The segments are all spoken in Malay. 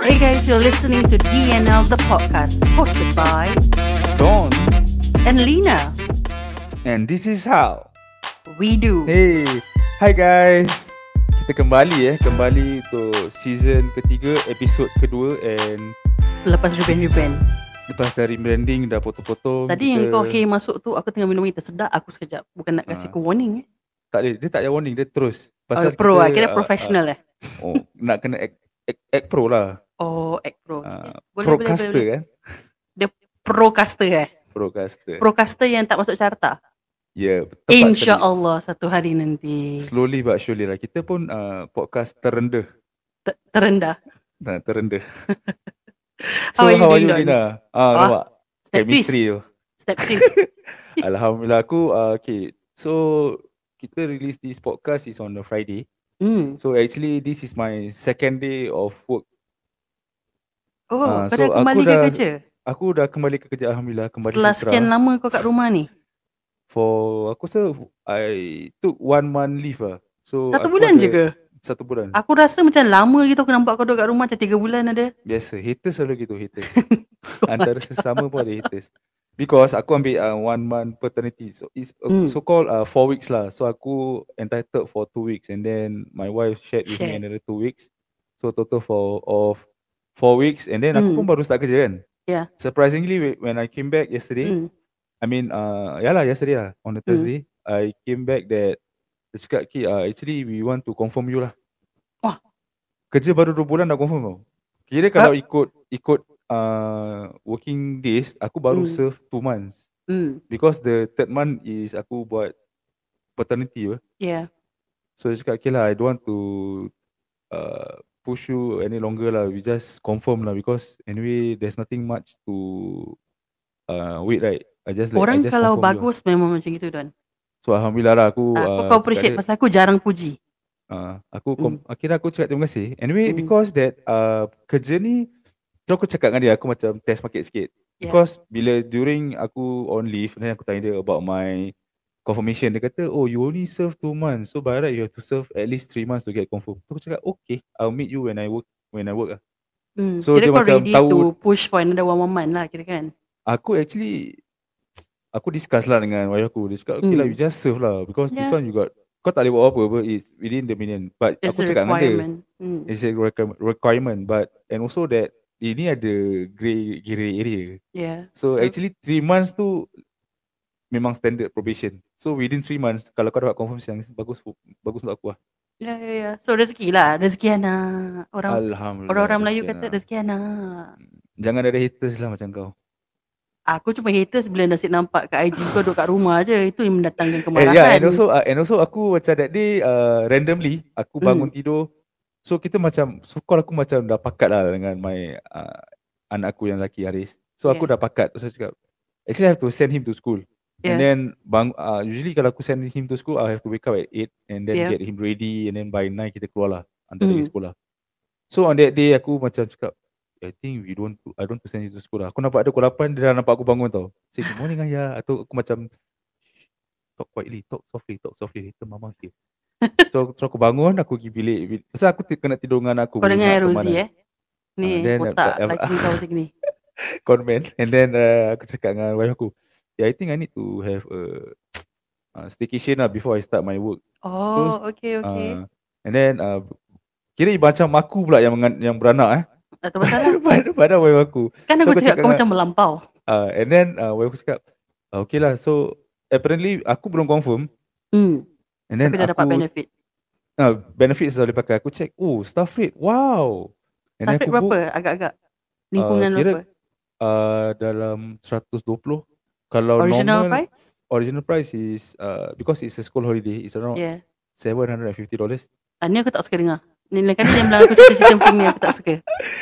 Hey guys, you're listening to DNL the podcast, hosted by Don. and Lina. And this is how. We do. Hey, hi guys. Kita kembali eh, kembali untuk season ketiga, episod kedua and Lepas rebrand-rebrand. lepas dari branding dah potong-potong. Tadi yang kita- kau hey masuk tu, aku tengah minum air tersedak. Aku sekejap. Bukan nak kasih Ah. kau warning eh. Tak ada, dia tak ada warning, dia terus. Oh, pro lah. Kira ah, professional eh. ah, oh, nak kena act, act, act pro lah. Oh, act pro. Uh, Boleh, procaster boleh, boleh. kan? Procaster eh. Procaster. Procaster yang tak masuk carta. Ya, yeah, sekali. InsyaAllah satu hari nanti. Slowly but surely lah. Kita pun uh, podcast terendah. Ter- terendah. Nah, terendah. How so, are you how are you? Lina? Ah, Ah, nampak? Step twist. Chemistry tu. Step twist. Alhamdulillah aku uh, okay. So kita release this podcast is on a Friday. hmm. So actually this is my second day of work. Oh, kau so dah kembali ke dah- kerja? Aku dah kembali ke kerja alhamdulillah kembali Setelah fitrah. sekian lama kau kat rumah ni. For aku rasa I took one month leave lah. So Satu bulan ada- je ke? Satu bulan. Aku rasa macam lama gitu aku nampak kau duduk kat rumah macam tiga bulan ada. Biasa haters selalu gitu haters. Antara sesama pun ada haters. Because aku ambil uh, one month paternity. So it's uh, Hmm. so called uh, four weeks lah. So aku entitled for two weeks and then my wife shared with Share. me another two weeks. So total for of four weeks and then aku Hmm. pun baru start kerja kan. Yeah. Surprisingly whe- when I came back yesterday, Hmm. I mean uh yeah lah yesterday lah on the Thursday, I came back that dia cakap "Ki, uh, actually we want to confirm you lah. Wah. Kerja baru 2 bulan dah confirm tau. Kira kalau ikut ikut uh, working days, aku baru Hmm. serve 2 months. Hmm. Because the third month is aku buat paternity apa. Yeah. So dia cakap okay lah, I don't want to uh, push you any longer lah. We just confirm lah because anyway there's nothing much to uh, wait right. I just like, I Orang just kalau you lah. bagus memang macam gitu Don. So alhamdulillah lah aku Aku uh, kau cakap appreciate pasal aku jarang puji. uh, aku kom- akhirnya aku cakap terima kasih. Anyway Hmm. because that uh, kerja ni so aku cakap dengan dia aku macam test market sikit. Yeah. Because bila during aku on leave then aku tanya dia about my confirmation dia kata oh you only serve 2 months so by right you have to serve at least 3 months to get confirmed. So aku cakap okay I'll meet you when I work when I work lah. Hmm. So kira dia macam ready tahu- to push for another one more month lah kira kan. Aku actually aku discuss lah dengan wife aku. Dia cakap okay lah Hmm. you just serve lah because this Yeah. one you got kau tak boleh buat apa-apa it's within the million. But It's aku cakap dengan dia. Hmm. It's a requirement, requirement but and also that ini ada grey grey area. Yeah. So actually 3 months tu memang standard probation. So within 3 months kalau kau dapat confirm siang bagus bagus untuk aku lah. Ya, ya, ya. So rezeki lah. Rezeki anak. Orang Alhamdulillah. orang-orang Melayu kata rezeki anak. Jangan ada haters lah macam kau. Aku cuma haters bila nasib nampak kat IG kau duduk kat rumah je. Itu yang mendatangkan Eh, kemarahan. yeah, and also uh, and also aku macam that day uh, randomly aku bangun Hmm. tidur. So kita macam so call aku macam dah pakat lah dengan my uh, anak aku yang lelaki Haris. So aku Yeah. dah pakat. So aku cakap actually I have to send him to school. Yeah. And then bang uh, usually kalau aku send him to school I have to wake up at 8 and then Yeah. get him ready and then by 9 kita keluar lah hantar dia Hmm. pergi sekolah. So on that day aku macam cakap I think we don't I don't to send you to school lah. Aku nampak dia pukul 8 dia dah nampak aku bangun tau. Say good morning ayah atau aku macam talk quietly, talk softly, talk softly later mama hear. So, so aku bangun aku pergi bilik, bilik. Pasal aku kena tidur dengan aku Kau dengar Rosie eh. Ni Ah, then, kotak uh, lighting kau macam ni. Conman and then uh, aku cakap dengan wife aku yeah, I think I need to have a uh, staycation lah before I start my work. Oh, okay, okay. Uh, and then uh, kira macam aku pula yang mengan, yang beranak eh. Tak tahu masalah. pada, pada wife aku. Kan So, aku aku cakap cakap kau macam melampau. Uh, and then uh, wife aku cakap uh, okay lah so apparently aku belum confirm Hmm. And then Tapi dah aku dapat benefit. uh, benefits dah boleh pakai aku check oh staff rate wow and Staff rate aku book berapa agak-agak? Lingkungan kira berapa? uh, dalam 120 kalau Original normal price? original price is uh, because it's a school holiday it's around Yeah. $750 dollars Ah, ni aku tak suka dengar. Ni lain kali dia bilang aku cerita-cerita macam ni aku tak suka.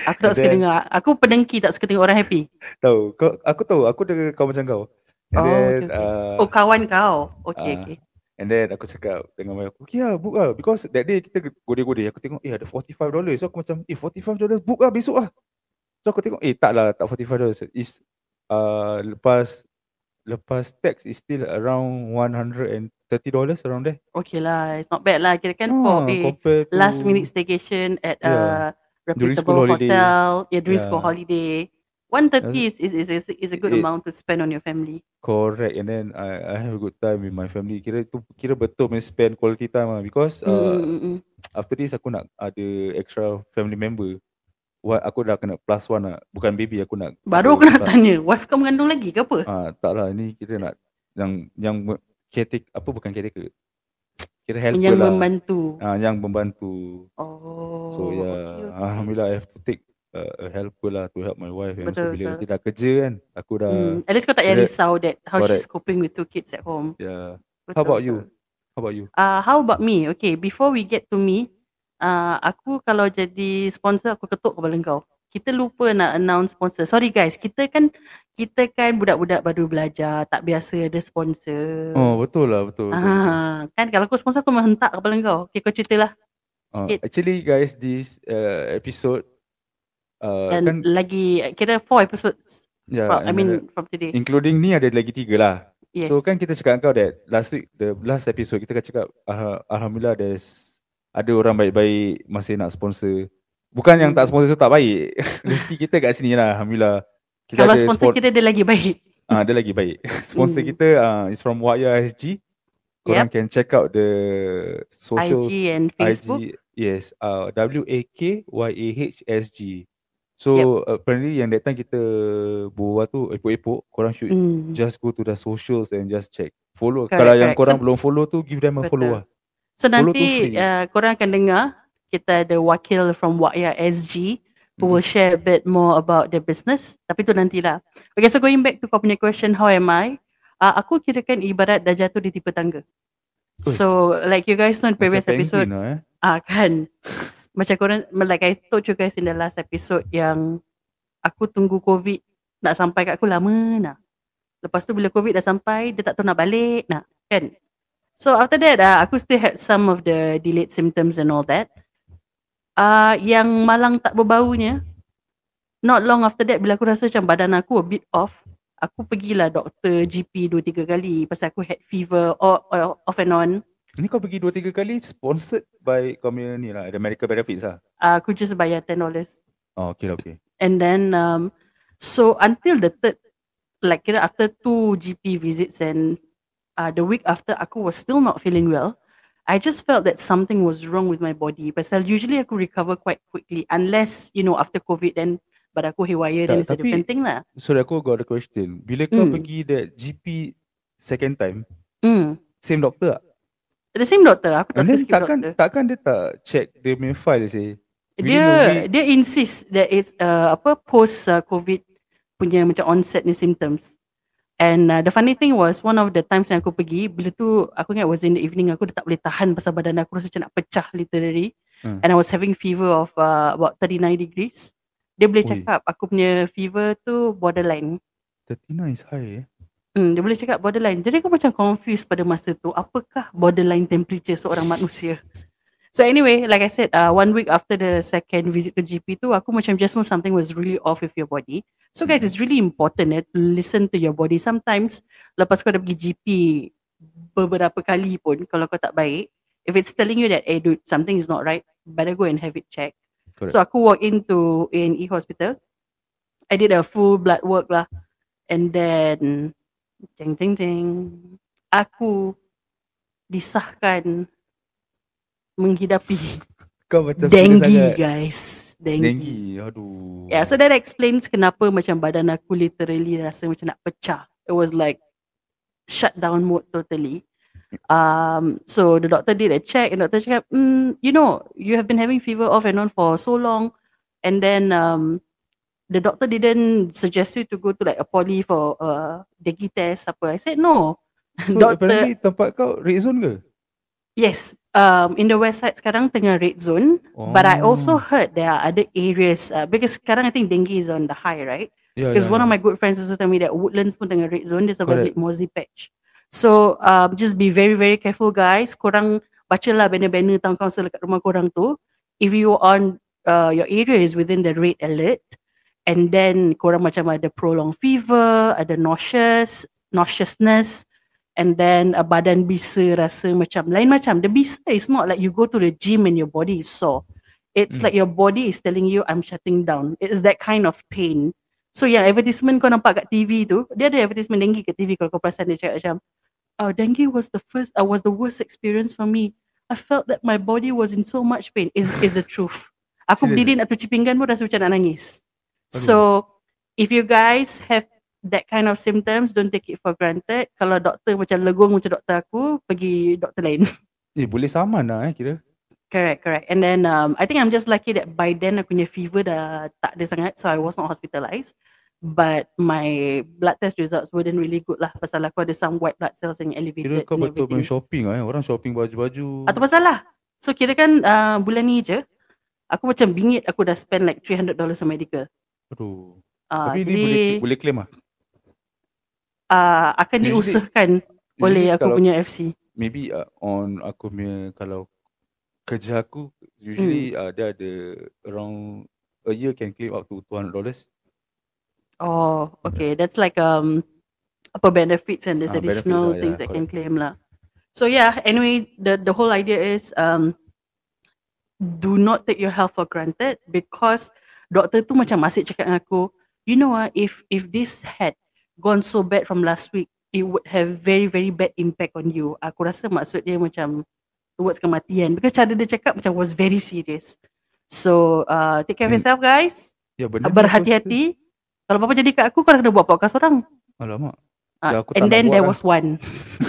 Aku tak And suka then- dengar. Aku pedengki tak suka tengok orang happy. tahu kau aku tahu aku dengan kau macam kau and Oh, then okay, okay. uh, Oh kawan kau. Okay, ah, okay. And then aku cakap dengan wife aku okay lah book lah because that day kita gode-gode aku tengok eh ada 45 dollars so aku macam eh 45 dollars book lah besok lah so aku tengok eh tak lah tak 45 dollars is uh, lepas lepas tax is still around 130 thirty dollars around there. Okay lah, it's not bad lah. Kira kan for Ah, a last minute staycation at Yeah. a school reputable holiday. hotel, yeah, during school Yeah. holiday. One thirty is, is is is is a good It's- amount to spend on your family. correct and then I I have a good time with my family. Kira tu kira betul punya spend quality time lah because Mm, uh, mm, mm, mm. after this aku nak ada extra family member. What aku dah kena plus one lah. Bukan baby aku nak. Baru aku nak tanya, wife kau mengandung lagi ke apa? Ah, tak lah ni kita nak yang yang me- caretaker apa bukan caretaker. Kira helper yang lah. membantu. Ah, yang membantu. Oh. So yeah, okay, okay. alhamdulillah I have to take uh, a helper lah to help my wife Betul, also bila betul. nanti dah kerja kan aku dah Hmm. At least kau tak payah risau that how she's Correct. coping with two kids at home. yeah. Betul, How about betul. you? How about you? Uh, how about me? Okay, before we get to me, uh, aku kalau jadi sponsor aku ketuk kepala kau. Kita lupa nak announce sponsor. Sorry guys, kita kan kita kan budak-budak baru belajar, tak biasa ada sponsor. Oh betul lah betul. betul. Ah, kan kalau aku sponsor aku memang hentak kepala kau. Okay, kau ceritalah. Uh, actually guys this uh, episode uh, Dan kan lagi kira four episodes. yeah, from, I mean uh, from today. including ni ada lagi tiga lah. Yes. So kan kita cakap kau that last week the last episode kita kan cakap uh, alhamdulillah there's ada orang baik-baik masih nak sponsor. Bukan yang tak Hmm. sponsor tu tak baik. Rezeki kita kat sini lah alhamdulillah. Kita kalau ada sponsor spon- kita dia lagi baik. Ah, dia lagi baik. Sponsor Hmm. kita uh, is from Waya SG. Korang can check out the social IG and Facebook. IG yes, uh, W A K Y A H S G. So apparently yang that time kita berbual tu epok-epok, korang should Hmm. just go to the socials and just check. Follow. Correct, Kalau yang korang So- belum follow tu give them a Betul. follow lah. So Follow nanti uh, korang akan dengar kita ada wakil from Wakya SG who Mhm. will share a bit more about the business. Tapi tu nantilah. Okay, so going back to kau punya question, how am I? Uh, aku kirakan ibarat dah jatuh di tipe tangga. Oi. So like you guys know in previous Macam episode, penguin lah eh. ah kan. Macam korang, like I told you guys in the last episode yang aku tunggu COVID nak sampai kat aku lama nak. Lepas tu bila COVID dah sampai, dia tak tahu nak balik nak. Kan? So after that, uh, aku still had some of the delayed symptoms and all that. Uh, yang malang tak berbaunya, not long after that, bila aku rasa macam badan aku a bit off, aku pergilah doktor GP 2-3 kali pasal aku had fever or, or off and on. Ni kau pergi 2 3 kali sponsored by kau punya ni lah, ada medical benefits lah. Uh, aku just bayar $10. Oh, okay okay. And then, um, so until the third, like kira after two GP visits and uh, the week after, aku was still not feeling well. I just felt that something was wrong with my body. Pasal usually aku recover quite quickly, unless you know after COVID then badan aku haywire then it's a different thing lah. Sorry aku got a question. Bila kau Hmm. pergi that GP second time, Hmm. same doctor tak? The same doctor, aku tak suka skip takkan doctor. takkan dia tak check dia punya file a Dia dia insist that it's uh, apa post uh, COVID punya macam onset ni symptoms. And uh, the funny thing was one of the times yang aku pergi bila tu aku ingat was in the evening aku dah tak boleh tahan pasal badan aku rasa macam nak pecah literally. Hmm. And I was having fever of uh, about 39 degrees. Dia boleh Ui. cakap aku punya fever tu borderline. 39 is high eh. Hmm, dia boleh cakap borderline. Jadi aku macam confused pada masa tu. Apakah borderline temperature seorang manusia? So anyway, like I said, uh, one week after the second visit to GP tu, aku macam just know something was really off with your body. So guys, it's really important eh, to listen to your body. Sometimes, lepas kau dah pergi GP beberapa kali pun, kalau kau tak baik, if it's telling you that, hey dude, something is not right, better go and have it checked. Correct. So aku walk into A&E hospital. I did a full blood work lah. And then, Jeng jeng jeng. Aku disahkan menghidapi Kau macam dengue guys. Dengue. Dengue. Aduh. Yeah, so that explains kenapa macam badan aku literally rasa macam nak pecah. It was like shut down mode totally. Um, so the doctor did a check and doctor cakap, mm, you know, you have been having fever off and on for so long and then um, the doctor didn't suggest you to go to like a poly for a dengue test apa. I said no. So apparently tempat kau red zone ke? Yes, um, in the west side sekarang tengah red zone. But I also Oh. heard there are other areas uh, because sekarang I think dengue is on the high, right? yeah, Because yeah, one of yeah. my good friends also tell me that Woodlands pun tengah red zone. There's a public mosey patch. So um, just be very very careful guys. Korang bacalah banner-banner town council dekat rumah korang tu. If you on uh, your area is within the red alert, and then korang macam ada prolonged fever, ada nauseous, nauseousness, and then uh, badan bisa rasa macam lain macam. The bisa is not like you go to the gym and your body is sore. It's Hmm. like your body is telling you I'm shutting down. It is that kind of pain. So yang advertisement kau nampak kat TV tu, dia ada advertisement dengue kat TV kalau kau perasan dia cakap macam oh, dengue was the first uh, was the worst experience for me. I felt that my body was in so much pain. Is is the truth. Aku berdiri nak cuci pinggan pun rasa macam nak nangis. So if you guys have that kind of symptoms, don't take it for granted. Kalau doktor macam legung macam doktor aku, pergi doktor lain. Eh boleh saman lah eh kira. correct, correct. And then um, I think I'm just lucky that by then aku punya fever dah tak ada sangat, so I was not hospitalized. But my blood test results weren't really good lah pasal aku ada some white blood cells yang Kira elevated kau and betul main shopping lah eh. Orang shopping baju-baju. Atau pasal lah. So kira kan uh, bulan ni je, aku macam bingit aku dah spend like $300 on medical. Aduh. Uh, Tapi ni jadi boleh boleh claim lah. uh, akan Usually- diusahakan oleh Usually aku kalau punya FC. maybe uh, on aku punya kalau kerja aku usually Hmm. uh, dia ada around a year can claim up to $200. Oh, okay. That's like um apa benefits and there's Ah, additional lah, things yeah, that can claim lah. So yeah, anyway, the the whole idea is um do not take your health for granted because doktor tu macam masih cakap dengan aku, you know ah, if if this had gone so bad from last week, it would have very very bad impact on you. Aku rasa maksud dia macam towards kematian because cara dia cakap macam was very serious. So uh, take care of And yourself guys. Ya benda ni Berhati-hati. Kalau apa-apa jadi kat aku, kau kena buat podcast orang. Alamak. Ah, Ya, aku and then there lah. was one.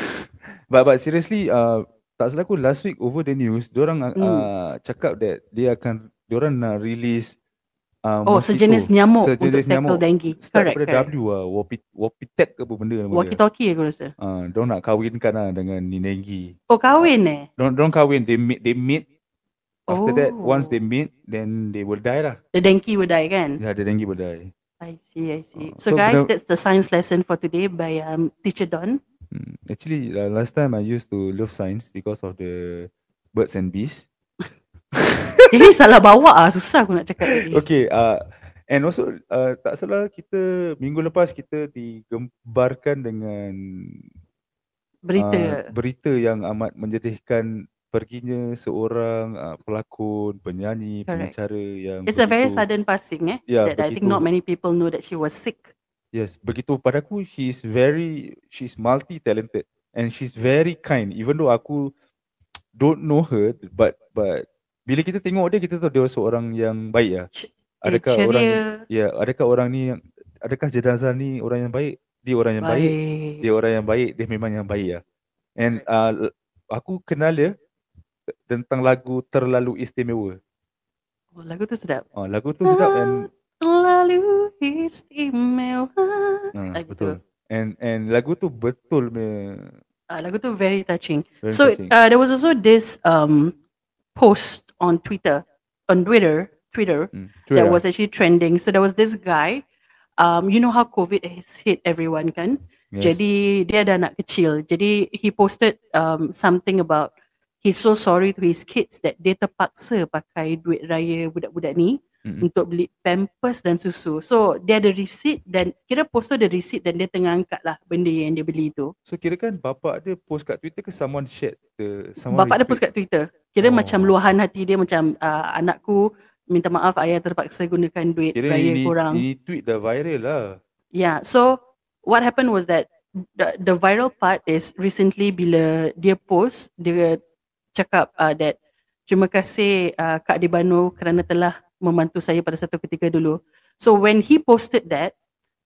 But but seriously uh, tak salah aku last week over the news diorang uh, Hmm. cakap that dia akan diorang nak release uh, Oh, sejenis nyamuk Sejenis untuk tackle nyamuk. dengue. Start Correct, daripada correct. W lah Wapit, Wapitec ke apa benda nama dia Walkie-talkie aku rasa. uh, Diorang nak kahwinkan lah dengan ni dengue Oh, kahwin eh? Diorang, diorang kahwin They meet, they meet After that Once Oh. they meet Then they will die lah The dengue will die kan? Ya the dengue will die I see, I see. Ah, So, so guys, benda- that's the science lesson for today by um, Teacher Don. Hmm, Actually uh, last time I used to love science because of the birds and bees. Jadi salah bawa ah, susah aku nak cakap tadi. Okay, uh, and also uh, tak salah kita minggu lepas kita digembarkan dengan Berita. uh, berita yang amat menyedihkan perginya seorang uh, pelakon, penyanyi, Correct. pengacara yang It's a very begitu- sudden passing eh. Ya, that I think begitu. not many people know that she was sick. Yes, begitu padaku she's very she's multi talented and she's very kind even though aku don't know her but but bila kita tengok dia kita tahu dia seorang yang baik. Ch- Adakah eh, orang ni, ceria, ya adakah orang ni adakah jenazah ni orang yang baik? Dia orang yang baik. baik. Dia orang yang baik, dia memang yang baik lah. And uh, aku kenal dia tentang lagu Terlalu Istimewa. Oh, lagu tu sedap. Uh, lagu tu sedap and Lalu istimewa. uh, Lagu betul. tu. And and lagu tu betul me, Uh, lagu tu very touching. very so touching. uh, there was also this um post on Twitter, on Twitter, Twitter Hmm, that was actually trending. So there was this guy. Um, you know how COVID has hit everyone, kan? Yes. Jadi dia ada anak kecil. Jadi he posted um something about he's so sorry to his kids that dia terpaksa pakai duit raya budak-budak ni Mm-mm. untuk beli pampers dan susu. So dia ada receipt dan kira post tu ada receipt dan dia tengah angkat lah benda yang dia beli tu. So kira kan bapak dia post kat Twitter ke someone shared the someone Bapak dia post kat Twitter. Kira Oh. macam luahan hati dia macam uh, anakku minta maaf ayah terpaksa gunakan duit Kira raya ini, korang. ini tweet dah viral lah. Yeah. So what happened was that the, the viral part is recently bila dia post dia cakap uh, that terima kasih uh, Kak Debano kerana telah membantu saya pada satu ketika dulu. So when he posted that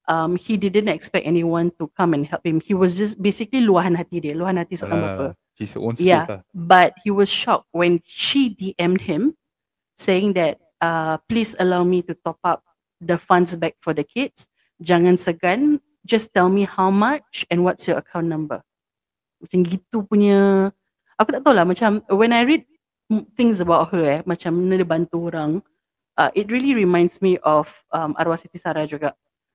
um, he didn't expect anyone to come and help him. He was just basically luahan hati dia, luahan hati seorang bapa. Alah, his own space Yeah. lah. But he was shocked when she DM'd him saying that uh, please allow me to top up the funds back for the kids. Jangan segan, just tell me how much and what's your account number. Macam gitu punya, aku tak tahu lah macam when I read things about her eh, macam mana dia bantu orang, uh, it really reminds me of um, arwah Siti Sarah juga.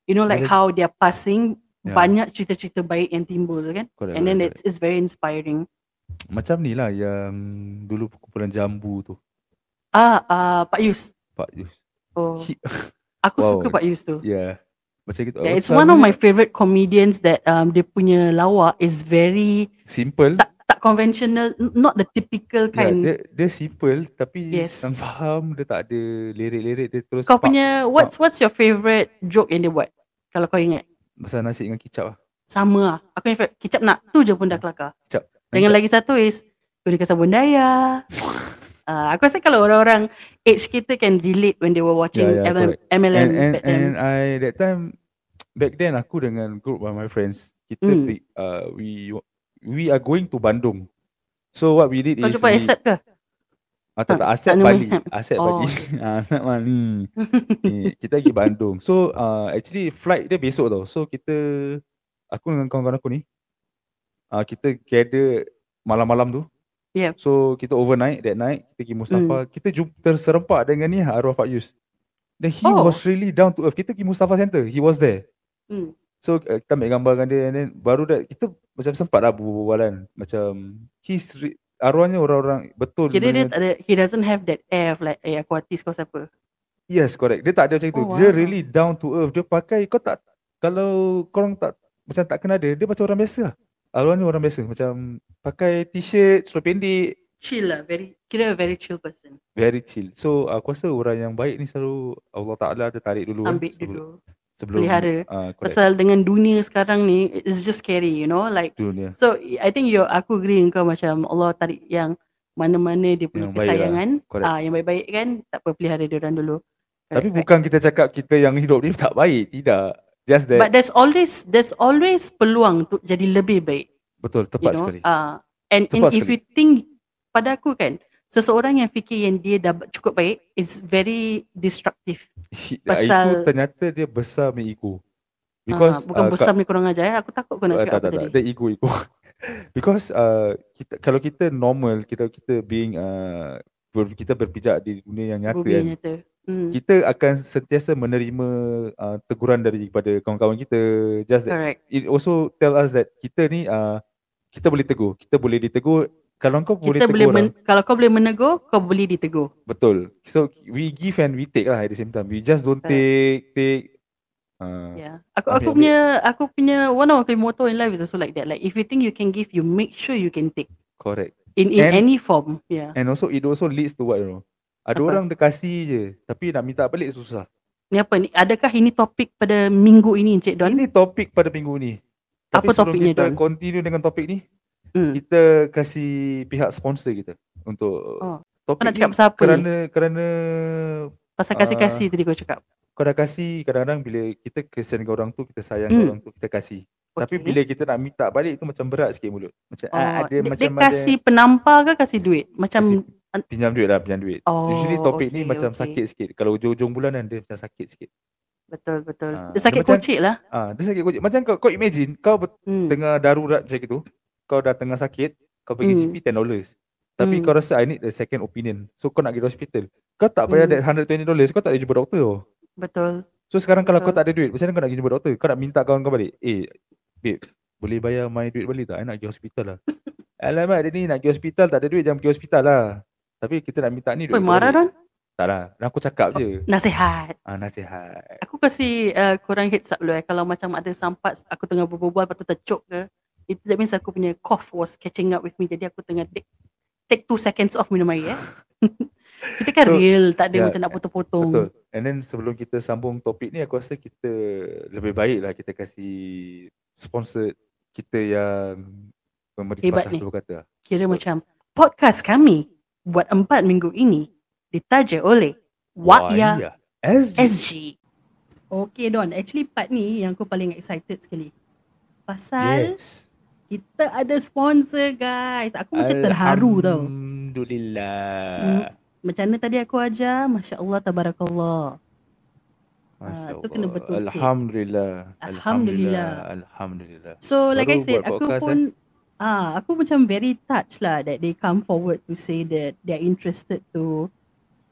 You know like how they're passing, Yeah. banyak cerita-cerita baik yang timbul kan. Correct, And then correct, it's it's very inspiring. Macam ni lah yang dulu kumpulan jambu tu. Ah, uh, Pak Yus. Pak Yus. Oh, He- aku Wow. suka Pak Yus tu. Yeah. Macam gitu. Yeah, it's one of my favorite comedians that um dia punya lawak is very simple. tak tak conventional, not the typical Ya, kind. dia dia simple tapi Yes. faham, dia tak ada lirik-lirik dia terus Kau pak, punya what's what's your favorite joke yang dia buat? Kalau kau ingat. pasal nasi dengan kicap lah. Sama lah. Aku favorite. Kicap nak. Tu je pun dah kelakar. Kicap. Dengan lagi satu is gunakan sabun daya. Uh, aku rasa kalau orang-orang age kita can relate when they were watching Yeah, yeah, MLM, correct. MLM and and, back then. and I that time back then aku dengan group of my friends kita pi- uh, we we are going to Bandung. So what we did Kau is jumpa we, Asad ke? Ah, tak, tak, tak Bali. Aset Oh, Bali. Ah, Aset Bali. Kita pergi Bandung. So, uh, actually flight dia besok tau. So, kita, aku dengan kawan-kawan aku ni, uh, kita gather malam-malam tu. Yeah. So, kita overnight, that night, kita pergi Mustafa. Kita jumpa terserempak dengan ni, arwah Pak Yus. Then he Oh. was really down to earth. Kita pergi Mustafa Center. He was there. Hmm. So, uh, kita ambil gambar dengan dia. And then, baru dah, kita macam sempat lah berbualan. Macam, he's, re- arwahnya orang-orang betul. Kira dia tak ada, he doesn't have that air of like, eh aku artis kau siapa. Yes, correct. Dia tak ada macam. Oh, Dia wow. really down to earth. Dia pakai kau tak kalau korang tak macam tak kenal dia, dia macam orang biasa lah. Arwah ni orang biasa. Macam pakai t-shirt, seluar pendek, Chill lah, very, kira a very chill person. very chill. So aku rasa orang yang baik ni selalu Allah Taala dia tarik dulu kan, Ambil sebelum, dulu. sebelum pelihara. ah, correct. Pasal dengan dunia sekarang ni, it's just scary, you know, like dunia. So I think you aku agree dengan kau macam Allah tarik yang mana-mana dia punya Yang lah. kesayangan ah yang baik-baik kan tak apa pelihara dia orang dulu. Tapi Correct, bukan kita cakap kita yang hidup ni tak baik, tidak. Just that But there's always there's always peluang untuk jadi lebih baik. betul You tepat know. sekali. Ah and, and Tepat if you think pada aku kan seseorang yang fikir yang dia dah cukup baik is very destructive. Hi- pasal- itu ternyata dia besar punya ego. Because, Because bukan ah, besar ni kurang ajar eh. Aku takut kau nak Uh, cakap tak, apa tak, tadi. tak. Dia ego ego. Because uh, kita kalau kita normal, kita kita being uh, ber, kita berpijak di dunia yang nyata kan. nyata. Hmm. Kita akan sentiasa menerima uh, teguran daripada kawan-kawan kita. Just that it also tell us that kita ni uh, kita boleh tegur, kita boleh ditegur. Kalau kau boleh Kita tegur boleh orang, men, kalau kau boleh menegur, kau boleh ditegur. betul. So we give and we take lah at the same time. We just don't take take uh, Yeah. Aku Ambil, aku ambil. punya aku punya one of my motto in life is also like that. Like if you think you can give, you make sure you can take correct. in in And- any form. Yeah. And also it also leads to what you know. Ada Apa? orang dia kasih je tapi nak minta balik susah. Ni apa ni? Adakah ini topik pada minggu ini Encik Don? Ini topik pada minggu ni. Tapi Apa sebelum topiknya, kita Don? continue dengan topik ni, Hmm. kita kasih pihak sponsor kita untuk Oh. topik nak ni cakap pasal apa ni? kerana kerana Pasal kasih-kasih tadi kau cakap. kau dah kasih kadang-kadang bila kita kesian dengan orang tu, kita sayang dengan orang tu, kita kasih. Tapi Okay. bila kita nak minta balik tu macam berat sikit mulut. Macam oh, ah, ada dia, macam dia ada kasih penampar ke kasih duit? Macam Kasih pinjam duit lah, pinjam duit. Oh, Usually topik ni okay, macam okay. sakit sikit. Kalau hujung-hujung bulan kan dia macam sakit sikit. betul betul. Ah, dia dia sakit macam- kocik lah. Ah, dia sakit kocik. Macam kau kau imagine kau Hmm. tengah darurat macam itu, kau dah tengah sakit, kau pergi Hmm. GP 10 dollars. Tapi Hmm. kau rasa I need a second opinion. So kau nak pergi hospital. Kau tak bayar Hmm. that 120 dollars, kau tak boleh jumpa doktor. tau. Betul. So sekarang kalau kau Betul. tak ada duit, macam mana kau nak pergi jumpa doktor? Kau nak minta kawan kau balik. Eh, babe, boleh bayar my duit balik tak? I nak pergi hospital lah. Alamak dia ni nak pergi hospital, tak ada duit jangan pergi hospital lah. Tapi kita nak minta ni duit. Oi, kau marah. Don? Tak lah. Aku cakap je. Nasihat. Ah, nasihat. Aku kasih uh, korang heads up dulu eh. Kalau macam ada sampat aku tengah berbual lepas tu tercok ke. Itu that means aku punya cough was catching up with me. Jadi aku tengah take take two seconds off minum air eh. kita kan So, real. Tak ada yeah, macam nak potong-potong. Betul. And then sebelum kita sambung topik ni aku rasa kita lebih baik lah kita kasih sponsor kita yang memberi Hebat sepatah ni. dua kata. Kira macam podcast kami buat empat minggu ini ditaja oleh Waya SG. SG. Okay Don, actually part ni yang aku paling excited sekali. Pasal Yes. Kita ada sponsor guys. Aku macam terharu tau. Alhamdulillah. Macam mana tadi aku ajar, Masya Allah, Tabarakallah. Masya Ah, tu kena betul sikit. Alhamdulillah. Alhamdulillah. Alhamdulillah. So like I Baru said, buat aku podcast, pun ah aku macam very touched lah that they come forward to say that they're interested to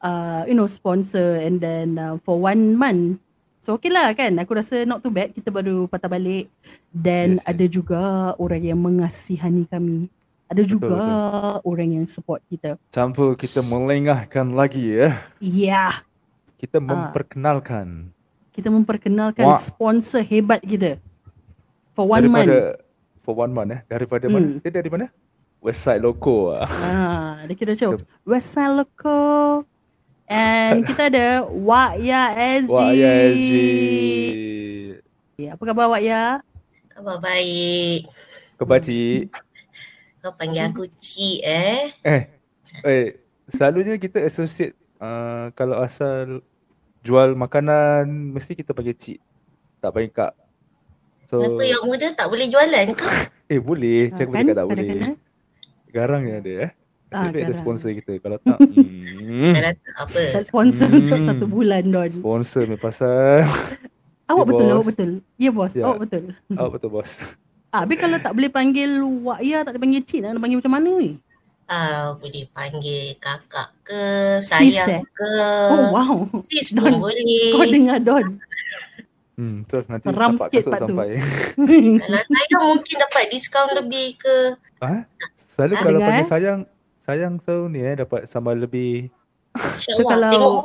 uh you know sponsor and then uh, for one month. So okay lah kan. Aku rasa not too bad. Kita baru patah balik. Dan Yes, ada yes. juga orang yang mengasihani kami. Ada Betul, juga orang yang support kita. Tanpa kita melengahkan lagi ya. Yeah. Kita Ah. memperkenalkan. kita memperkenalkan Wak. sponsor hebat kita. For one daripada, month. For one month eh. Daripada Hmm. mana? Dia dari mana? Westside Loco ah. Ah, dia kira macam Westside Loco. And kita ada Wak Ya SG. Wah, ya SG. Apa khabar Wak Ya? Khabar baik. Khabar cik. Kau panggil aku Cik eh. Eh, eh, selalunya kita associate uh, kalau asal jual makanan mesti kita panggil cik. Tak panggil kak. So, Kenapa yang muda tak boleh jualan ke? eh boleh, Ah, cakap kan? cakap tak boleh. Kadang-kadang. Garang ya dia eh. Ah, ada garang. sponsor kita. Kalau tak, hmm, Kalau tak apa. Sponsor Hmm. untuk satu bulan Don. sponsor ni pasal. Awak Ya, betul, awak betul. Ya bos, Ya. awak betul. Oh, betul bos. Ah, habis kalau tak boleh panggil Wak Ya, tak boleh panggil Cik, nak panggil macam mana ni? Ah, boleh panggil kakak ke, Sis, eh? sayang ke. Oh wow. Sis Don, pun boleh. Kau dengar Don. Hmm, betul. Nanti Seram tapak sikit kasut sampai. Kalau sayang mungkin dapat diskaun lebih ke. Ha? Selalu Ah, kalau dengar, panggil eh? sayang, sayang selalu ni eh dapat sambal lebih. so kalau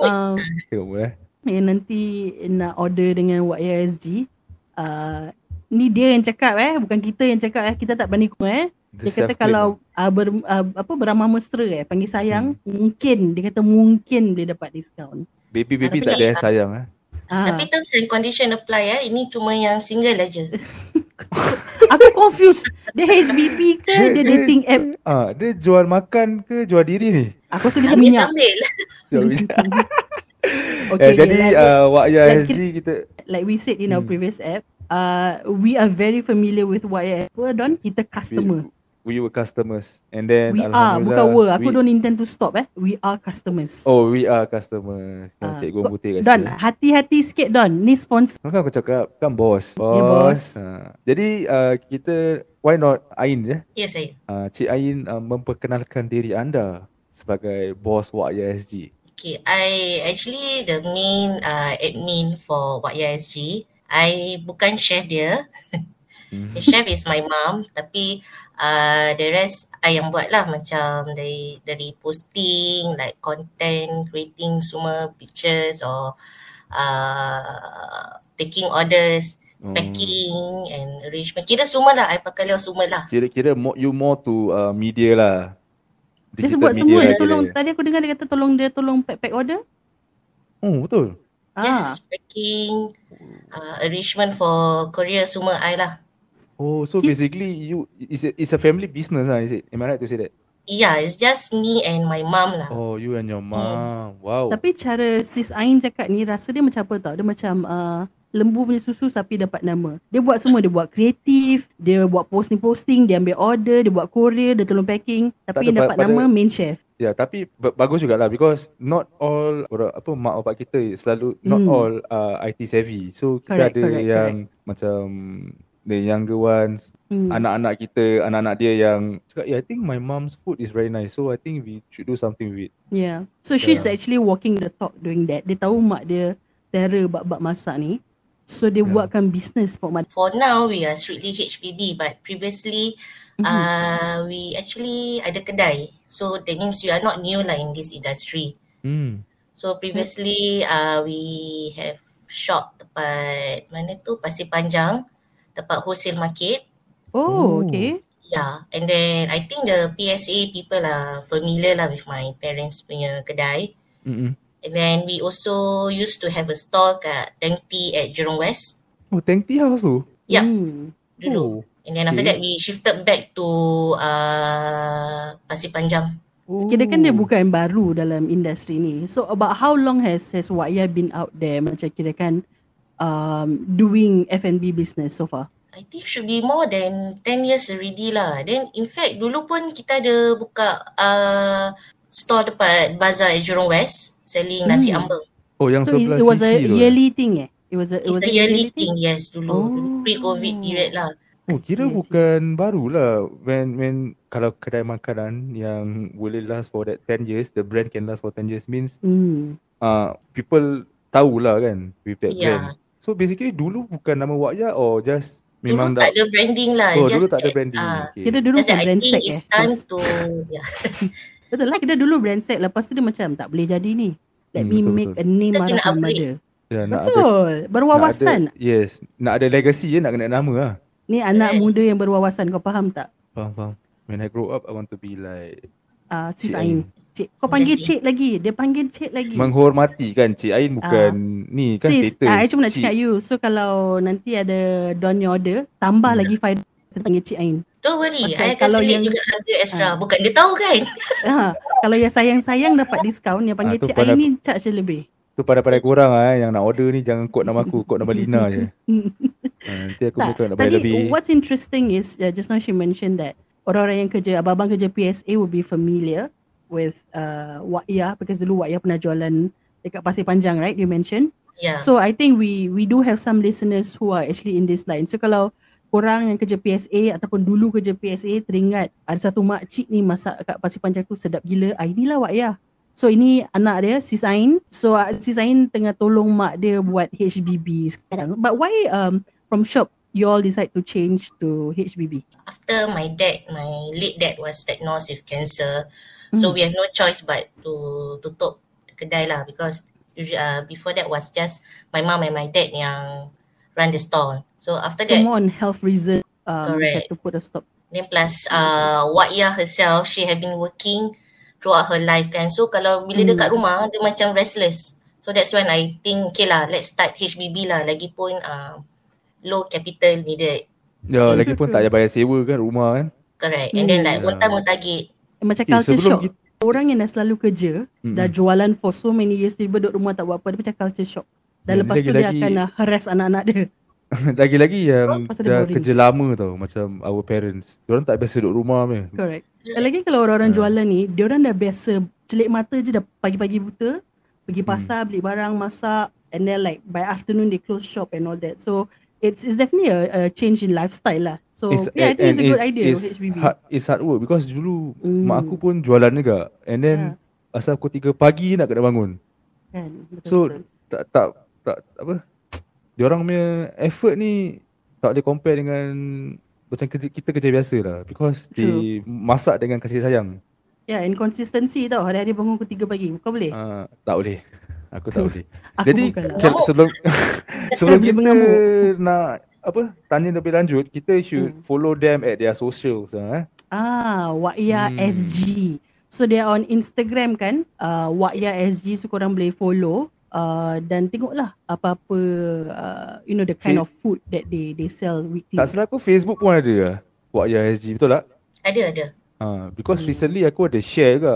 Tengok boleh. yang nanti nak order dengan Wak Ya SG, uh, ni dia yang cakap eh, bukan kita yang cakap eh, kita tak berani kau eh. Dia kata kalau uh, ber, uh, apa beramah mesra eh, panggil sayang, mungkin dia kata mungkin boleh dapat diskaun. baby-baby Tapi tak ada sayang eh. Ah, Tapi terms and condition apply ya. Ini cuma yang single aja. aku confused. Dia HBP ke Dia- dia dia- dating app? Ah, dia jual makan ke jual diri ni? Aku rasa dia minyak. Sambil-sambil. Jual minyak. Okay, eh, jadi like, uh, Wak Ya like SG kita like we said in our Hmm. previous app, uh, we are very familiar with Wak Ya. Apa Don? Kita customer. we, we were customers and then We are, bukan were. Aku we, don't intend to stop eh. We are customers. Oh, we are customers. Yang Ah, cikgu kau- putih kat Don, situ. hati-hati sikit Don. Ni sponsor. Kan aku cakap kan bos. Bos. Ya, bos. Ha. Jadi uh, kita why not Ain je? Ya saya. Uh, Cik Ain uh, memperkenalkan diri anda sebagai bos Wak Ya SG. Okay, I actually the main uh, admin for Wak Ya SG. I bukan chef dia. Hmm. The chef is my mom. Tapi uh, the rest I yang buat lah macam dari dari posting, like content, creating semua pictures or uh, taking orders, Oh. packing and arrangement. Kira semua lah. I pakai lewat semua lah. Kira-kira mo- you more to uh, media lah. Dia Digital sebut media semua. lah Dia kira. tolong, tadi aku dengar dia kata tolong dia tolong pack-pack order. Oh, betul. Ah, Yes, packing, uh, arrangement for courier semua I lah. Oh, so Ki- basically you it's a, it's a family business lah, is it? Am I right to say that? Yeah, it's just me and my mom lah. Oh, you and your mom. Wow. Tapi cara sis Ain cakap ni rasa dia macam apa tau. Dia macam uh, lembu punya susu sapi dapat nama. Dia buat semua. Dia buat kreatif. Dia buat posting-posting. Dia ambil order. Dia buat courier. Dia tolong packing. Tapi yang pa- dapat pada- nama main chef. Ya, tapi ba- bagus jugalah because not all orang apa mak bapak kita selalu not Hmm. all uh, IT savvy. So kita Correct, ada correct, yang macam the younger ones, Hmm. anak-anak kita, anak-anak dia yang cakap, yeah, I think my mom's food is very nice. So I think we should do something with it. Yeah. So she's Yeah. actually walking the talk doing that. Dia tahu mak dia terror bab-bab masak ni. So dia Yeah. buatkan business for mak. For now, we are strictly HPB, but previously, Mhm. uh, we actually ada kedai. So that means we are not new lah in this industry. Hmm. So previously, uh, we have shop tempat mana tu Pasir Panjang, tempat wholesale market. Oh, okay. Yeah, and then I think the PSA people are familiar lah with my parents punya kedai. Mm-mm. And then we also used to have a stall kat Tank T at Jurong West Oh, Tank Tea House tu? Yeah. Hmm. dulu. Oh. And then after okay. that we shifted back to uh, Pasir Panjang. oh. Kira kan dia bukan baru dalam industri ni. So about how long has has Waya been out there macam kira kan um, doing F&B business so far? I think should be more than 10 years already lah. Then in fact dulu pun kita ada buka uh, store dekat Bazaar at Jurong West selling nasi Hmm. ambeng. Oh, yang So it, sebelah it was a sisi tu. yearly thing eh? It was a, it It's was a yearly thing, yes dulu. Oh. dulu Pre-COVID period lah. Oh, see, kira see. bukan barulah when when kalau kedai makanan yang boleh last for that 10 years, the brand can last for 10 years means Hmm. uh, people tahulah kan with that Yeah. brand. So basically dulu bukan nama Wakya or just Dulu memang tak ada branding lah. Oh, just dulu tak ada branding. ah, okay. Kira dulu I brand set eh? time Bos. to yeah. Betul lah kita dulu brand set lepas tu dia macam tak boleh jadi ni. Let Hmm, me betul, make betul. a name Kita out of mother. Ya, nak ada Betul. nak Berwawasan. ada, yes, nak ada legacy je nak kena nama lah. Ni anak Correct. muda yang berwawasan. Kau faham tak? Faham, faham. When I grow up, I want to be like Uh, Sis Ain. Cik. Kau panggil cik lagi. Dia panggil cik lagi. menghormati kan Cik Ain bukan ni kan Ah. Sis, status. ah, I cuma nak Cik. cakap you. So kalau nanti ada don your order, tambah Hmm. lagi five saya panggil cik Ain. Don't worry, Pasal I akan kalau selit yang- juga harga extra. Ah. Bukan dia tahu kan? Ha, kalau yang sayang-sayang dapat diskaun, yang panggil Ah, tu cik Ain ni charge lebih. Tu pada-pada korang ah eh, yang nak order ni jangan kod nama aku, kod nama Lina je. Ha, nanti aku Tak, bukan nak bayar tadi lebih. what's interesting is uh, just now she mentioned that orang-orang yang kerja, abang-abang kerja PSA will be familiar with uh, Wa'iyah because dulu Wa'iyah pernah jualan dekat Pasir Panjang, right? You mentioned. Ya. So I think we we do have some listeners who are actually in this line. So kalau korang yang kerja PSA ataupun dulu kerja PSA teringat ada satu makcik ni masak kat Pasir Panjang tu sedap gila. Ah inilah Wa'iyah. So ini anak dia Sis Ain. So uh, Sis Ain tengah tolong mak dia buat HBB sekarang. But why um from shop you all decide to change to HBB? After my dad, my late dad was diagnosed with cancer. So Hmm. we have no choice but to tutup kedai lah because uh, before that was just my mom and my dad yang run the store. So after So that, more on health reason um had Correct. to put a stop. Then plus uh, Wa'iyah herself, she have been working throughout her life kan. So kalau bila Hmm. dekat rumah, dia macam restless. So that's when I think, okay lah, let's start HBB lah. Lagipun uh, low capital needed. Ya, So- lagi pun tak payah bayar sewa kan rumah kan. Correct. And then Hmm. like one time one target. Macam Okay, culture sebelum shock. kita, Orang yang dah selalu kerja, Mm-mm. dah jualan for so many years, tiba-tiba duduk rumah tak buat apa, dia macam culture shock. Dan Ya, lepas tu dia akan uh, harass anak-anak dia. lagi-lagi yang Pasal dia dah boring. kerja lama tau macam our parents. Diorang tak biasa duduk rumah punya. Correct. Dan lagi kalau orang-orang Ya. jualan ni, dia orang dah biasa celik mata je dah pagi-pagi buta, pergi Hmm. pasar, beli barang, masak, and then like by afternoon they close shop and all that. So it's it's definitely a, a change in lifestyle lah. So yeah, I think it's a good idea it's HBB. Hard, it's hard work because dulu Mm. mak aku pun jualan juga. And then Yeah. asal pukul 3 pagi nak kena bangun. Kan? Betul, So betul. tak tak tak apa. Diorang punya effort ni tak boleh compare dengan macam kerja, kita kerja biasa lah because they masak dengan kasih sayang. Yeah, and consistency tau. Hari-hari bangun pukul 3 pagi. Kau boleh? Uh, tak boleh. Aku tak boleh. Aku Jadi bukan lah. kan, sebelum sebelum Dia kita nak apa tanya lebih lanjut, kita should Hmm. follow them at their socials ah. Eh? Ah, Wa'iyah Hmm. SG. So they are on Instagram kan? Uh, Wa'iyah SG so korang boleh follow. Uh, dan tengoklah apa-apa uh, you know the kind Fa- of food that they they sell weekly. Tak salah aku Facebook pun ada lah. Wak Ya SG betul tak? Ada, ada. Ha, because Hmm. recently aku ada share ke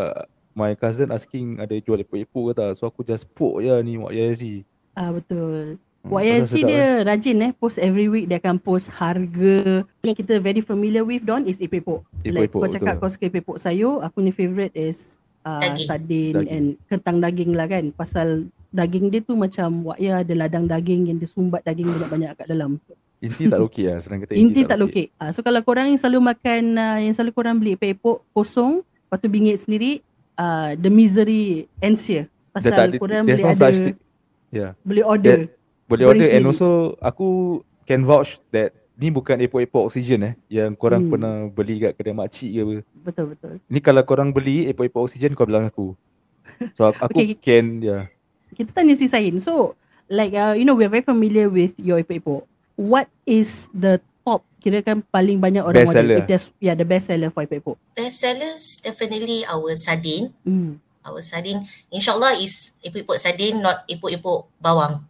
my cousin asking ada jual epok-epok ke tak. So aku just poke je ni Wak Ya SG. Ah betul. Hmm, sedap dia rajin eh post every week dia akan post harga yang kita very familiar with Don is epok. Like Epok-epok, kau cakap betul. kau suka epok sayur, aku ni favourite is uh, Daging. sardin Daging. and kentang daging lah kan. Pasal daging dia tu macam Wa'iyah ada ladang daging yang dia sumbat daging banyak-banyak kat dalam. Inti tak lokek lah. Senang kata Inti tak lokek. Ah, so kalau korang yang selalu makan uh, yang selalu korang beli epok kosong, lepas tu bingit sendiri, uh, the misery ends here. Dia Pasal tak, korang boleh ada thing. Yeah. boleh order. Boleh order and sendiri. also aku can vouch that ni bukan epok-epok oksigen eh yang korang Hmm. pernah beli kat kedai makcik ke apa. Betul betul. Ni kalau korang beli epok-epok oksigen kau bilang aku. So aku, aku Okay. can ya. Yeah. Kita tanya si Sain. So like uh, you know we're very familiar with your epok-epok. What is the top kira kan paling banyak orang Best order? seller. If there's yeah the best seller for epok-epok. Best sellers definitely our sardine. Hmm. Our sardine insyaAllah is epok-epok sardine not epok-epok bawang.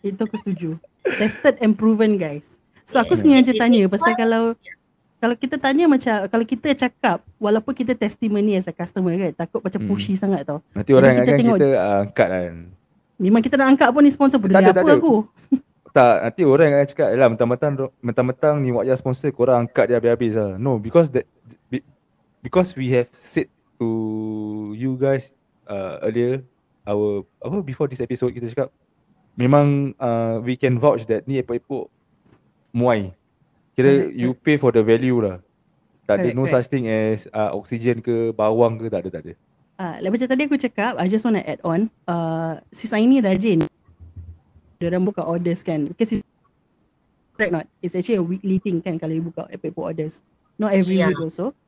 Itu aku setuju. Tested and proven guys. So aku Yes. sengaja tanya it- pasal kalau kalau kita tanya macam kalau kita cakap walaupun kita testimony as a customer kan takut macam Hmm. pushy sangat tau. Nanti orang kita ingatkan tengok- kita uh, angkat kan. Memang kita nak angkat pun ni sponsor peduli Tak ada, apa tak ada. aku. Tak, nanti orang akan cakap Yalah mentang-mentang Mentang-mentang ni Ya sponsor Korang angkat dia habis-habis lah No because that be- Because we have said To you guys uh, Earlier Our Apa before this episode Kita cakap Memang uh, We can vouch that Ni epok-epok Muai Kira Correct, you pay for the value lah Tak ada no correct. such thing as uh, Oksigen ke Bawang ke Tak ada tak ada Ah, like macam tadi aku cakap, I just want to add on. Uh, si Saini rajin. Dia orang buka orders kan. Because it's, correct not? It's actually a weekly thing kan kalau you buka epok orders. Not every Yeah. week also.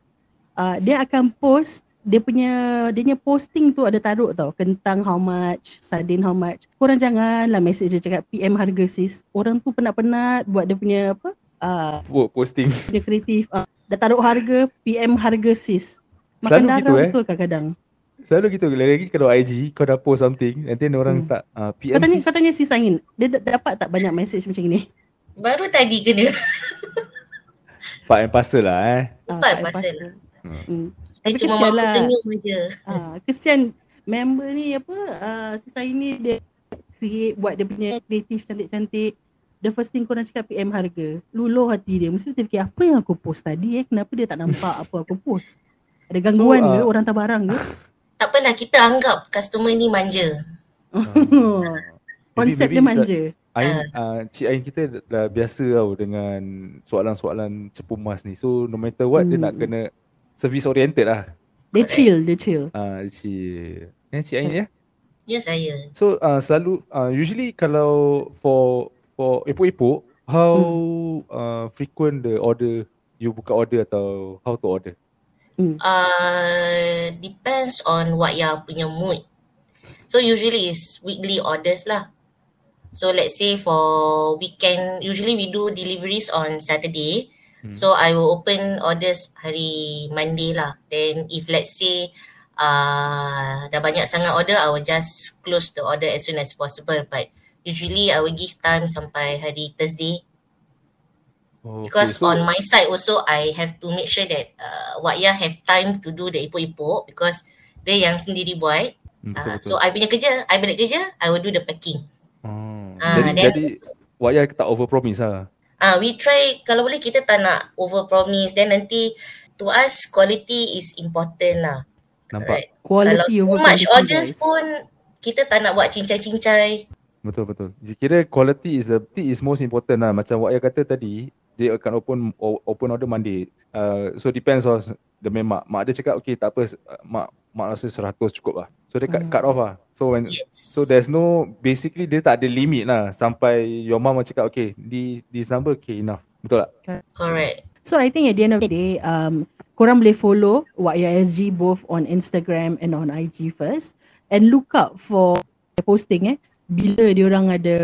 Uh, dia akan post dia punya dia punya posting tu ada taruh tau kentang how much, sardin how much. Korang janganlah message dia cakap PM harga sis. Orang tu penat-penat buat dia punya apa? Uh, Buat posting. dia kreatif. Uh, dah taruh harga PM harga sis. Makan Selalu darah gitu, eh. betul kadang-kadang. Selalu gitu. Lagi kalau IG kau dah post something nanti orang Hmm. tak uh, PM Kau tanya, sis. kau tanya sis Angin, dia d- dapat tak banyak message macam ni? Baru tadi kena. Part and parcel lah eh. Cepat Ah, pasal. Hmm. Hmm. Saya Tapi cuma kesian mampu lah. senyum je. Ah, kesian member ni apa uh, si saya ni dia create buat dia punya kreatif cantik-cantik. The first thing korang cakap PM harga. Luluh hati dia. Mesti dia fikir apa yang aku post tadi eh. Kenapa dia tak nampak apa aku post? Ada gangguan So, ke? ah, Orang tak barang ke? Tak apalah kita anggap customer ni manja. Konsep maybe dia manja. Ain, uh, Cik Ain kita dah- biasa tau dengan soalan-soalan cepu mas ni. So no matter what dia Hmm. nak kena service oriented lah. Dia chill, dia chill. Uh, Cik, eh, Cik Ain ya. Ya saya. So uh, selalu uh, usually kalau for for epok-epok how uh, frequent the order you buka order atau how to order? Uh, depends on what your punya mood. So usually is weekly orders lah. So let's say for weekend, usually we do deliveries on Saturday. Hmm. So I will open orders hari Monday lah. Then if let's say uh, dah banyak sangat order, I will just close the order as soon as possible. But usually I will give time sampai hari Thursday Oh, because on my side also I have to make sure that uh, Waya have time to do the epok-epok because dia yang sendiri buat. hmm, betul, Uh, betul. so I punya kerja, I balik kerja, I will do the packing. oh. Ah, jadi then- jadi Waya tak over promise lah. Ah, uh, we try kalau boleh kita tak nak over promise then nanti to us quality is important lah. Nampak? Right. Quality Kalau over too much quantity orders guys. pun kita tak nak buat cincai-cincai. Betul betul. Kira quality is the is most important lah. Macam Waya kata tadi, dia akan open open order Monday. Uh, so depends on the mak. Mak dia cakap okay tak apa uh, mak mak rasa 100 cukup lah. So dia cut, Hmm. cut off lah. So when Yes. so there's no basically dia tak ada limit lah sampai your mom cakap okay di this number okay enough. Betul tak? Correct. So I think at the end of the day, um, korang boleh follow YSG both on Instagram and on IG first and look out for the posting eh bila diorang ada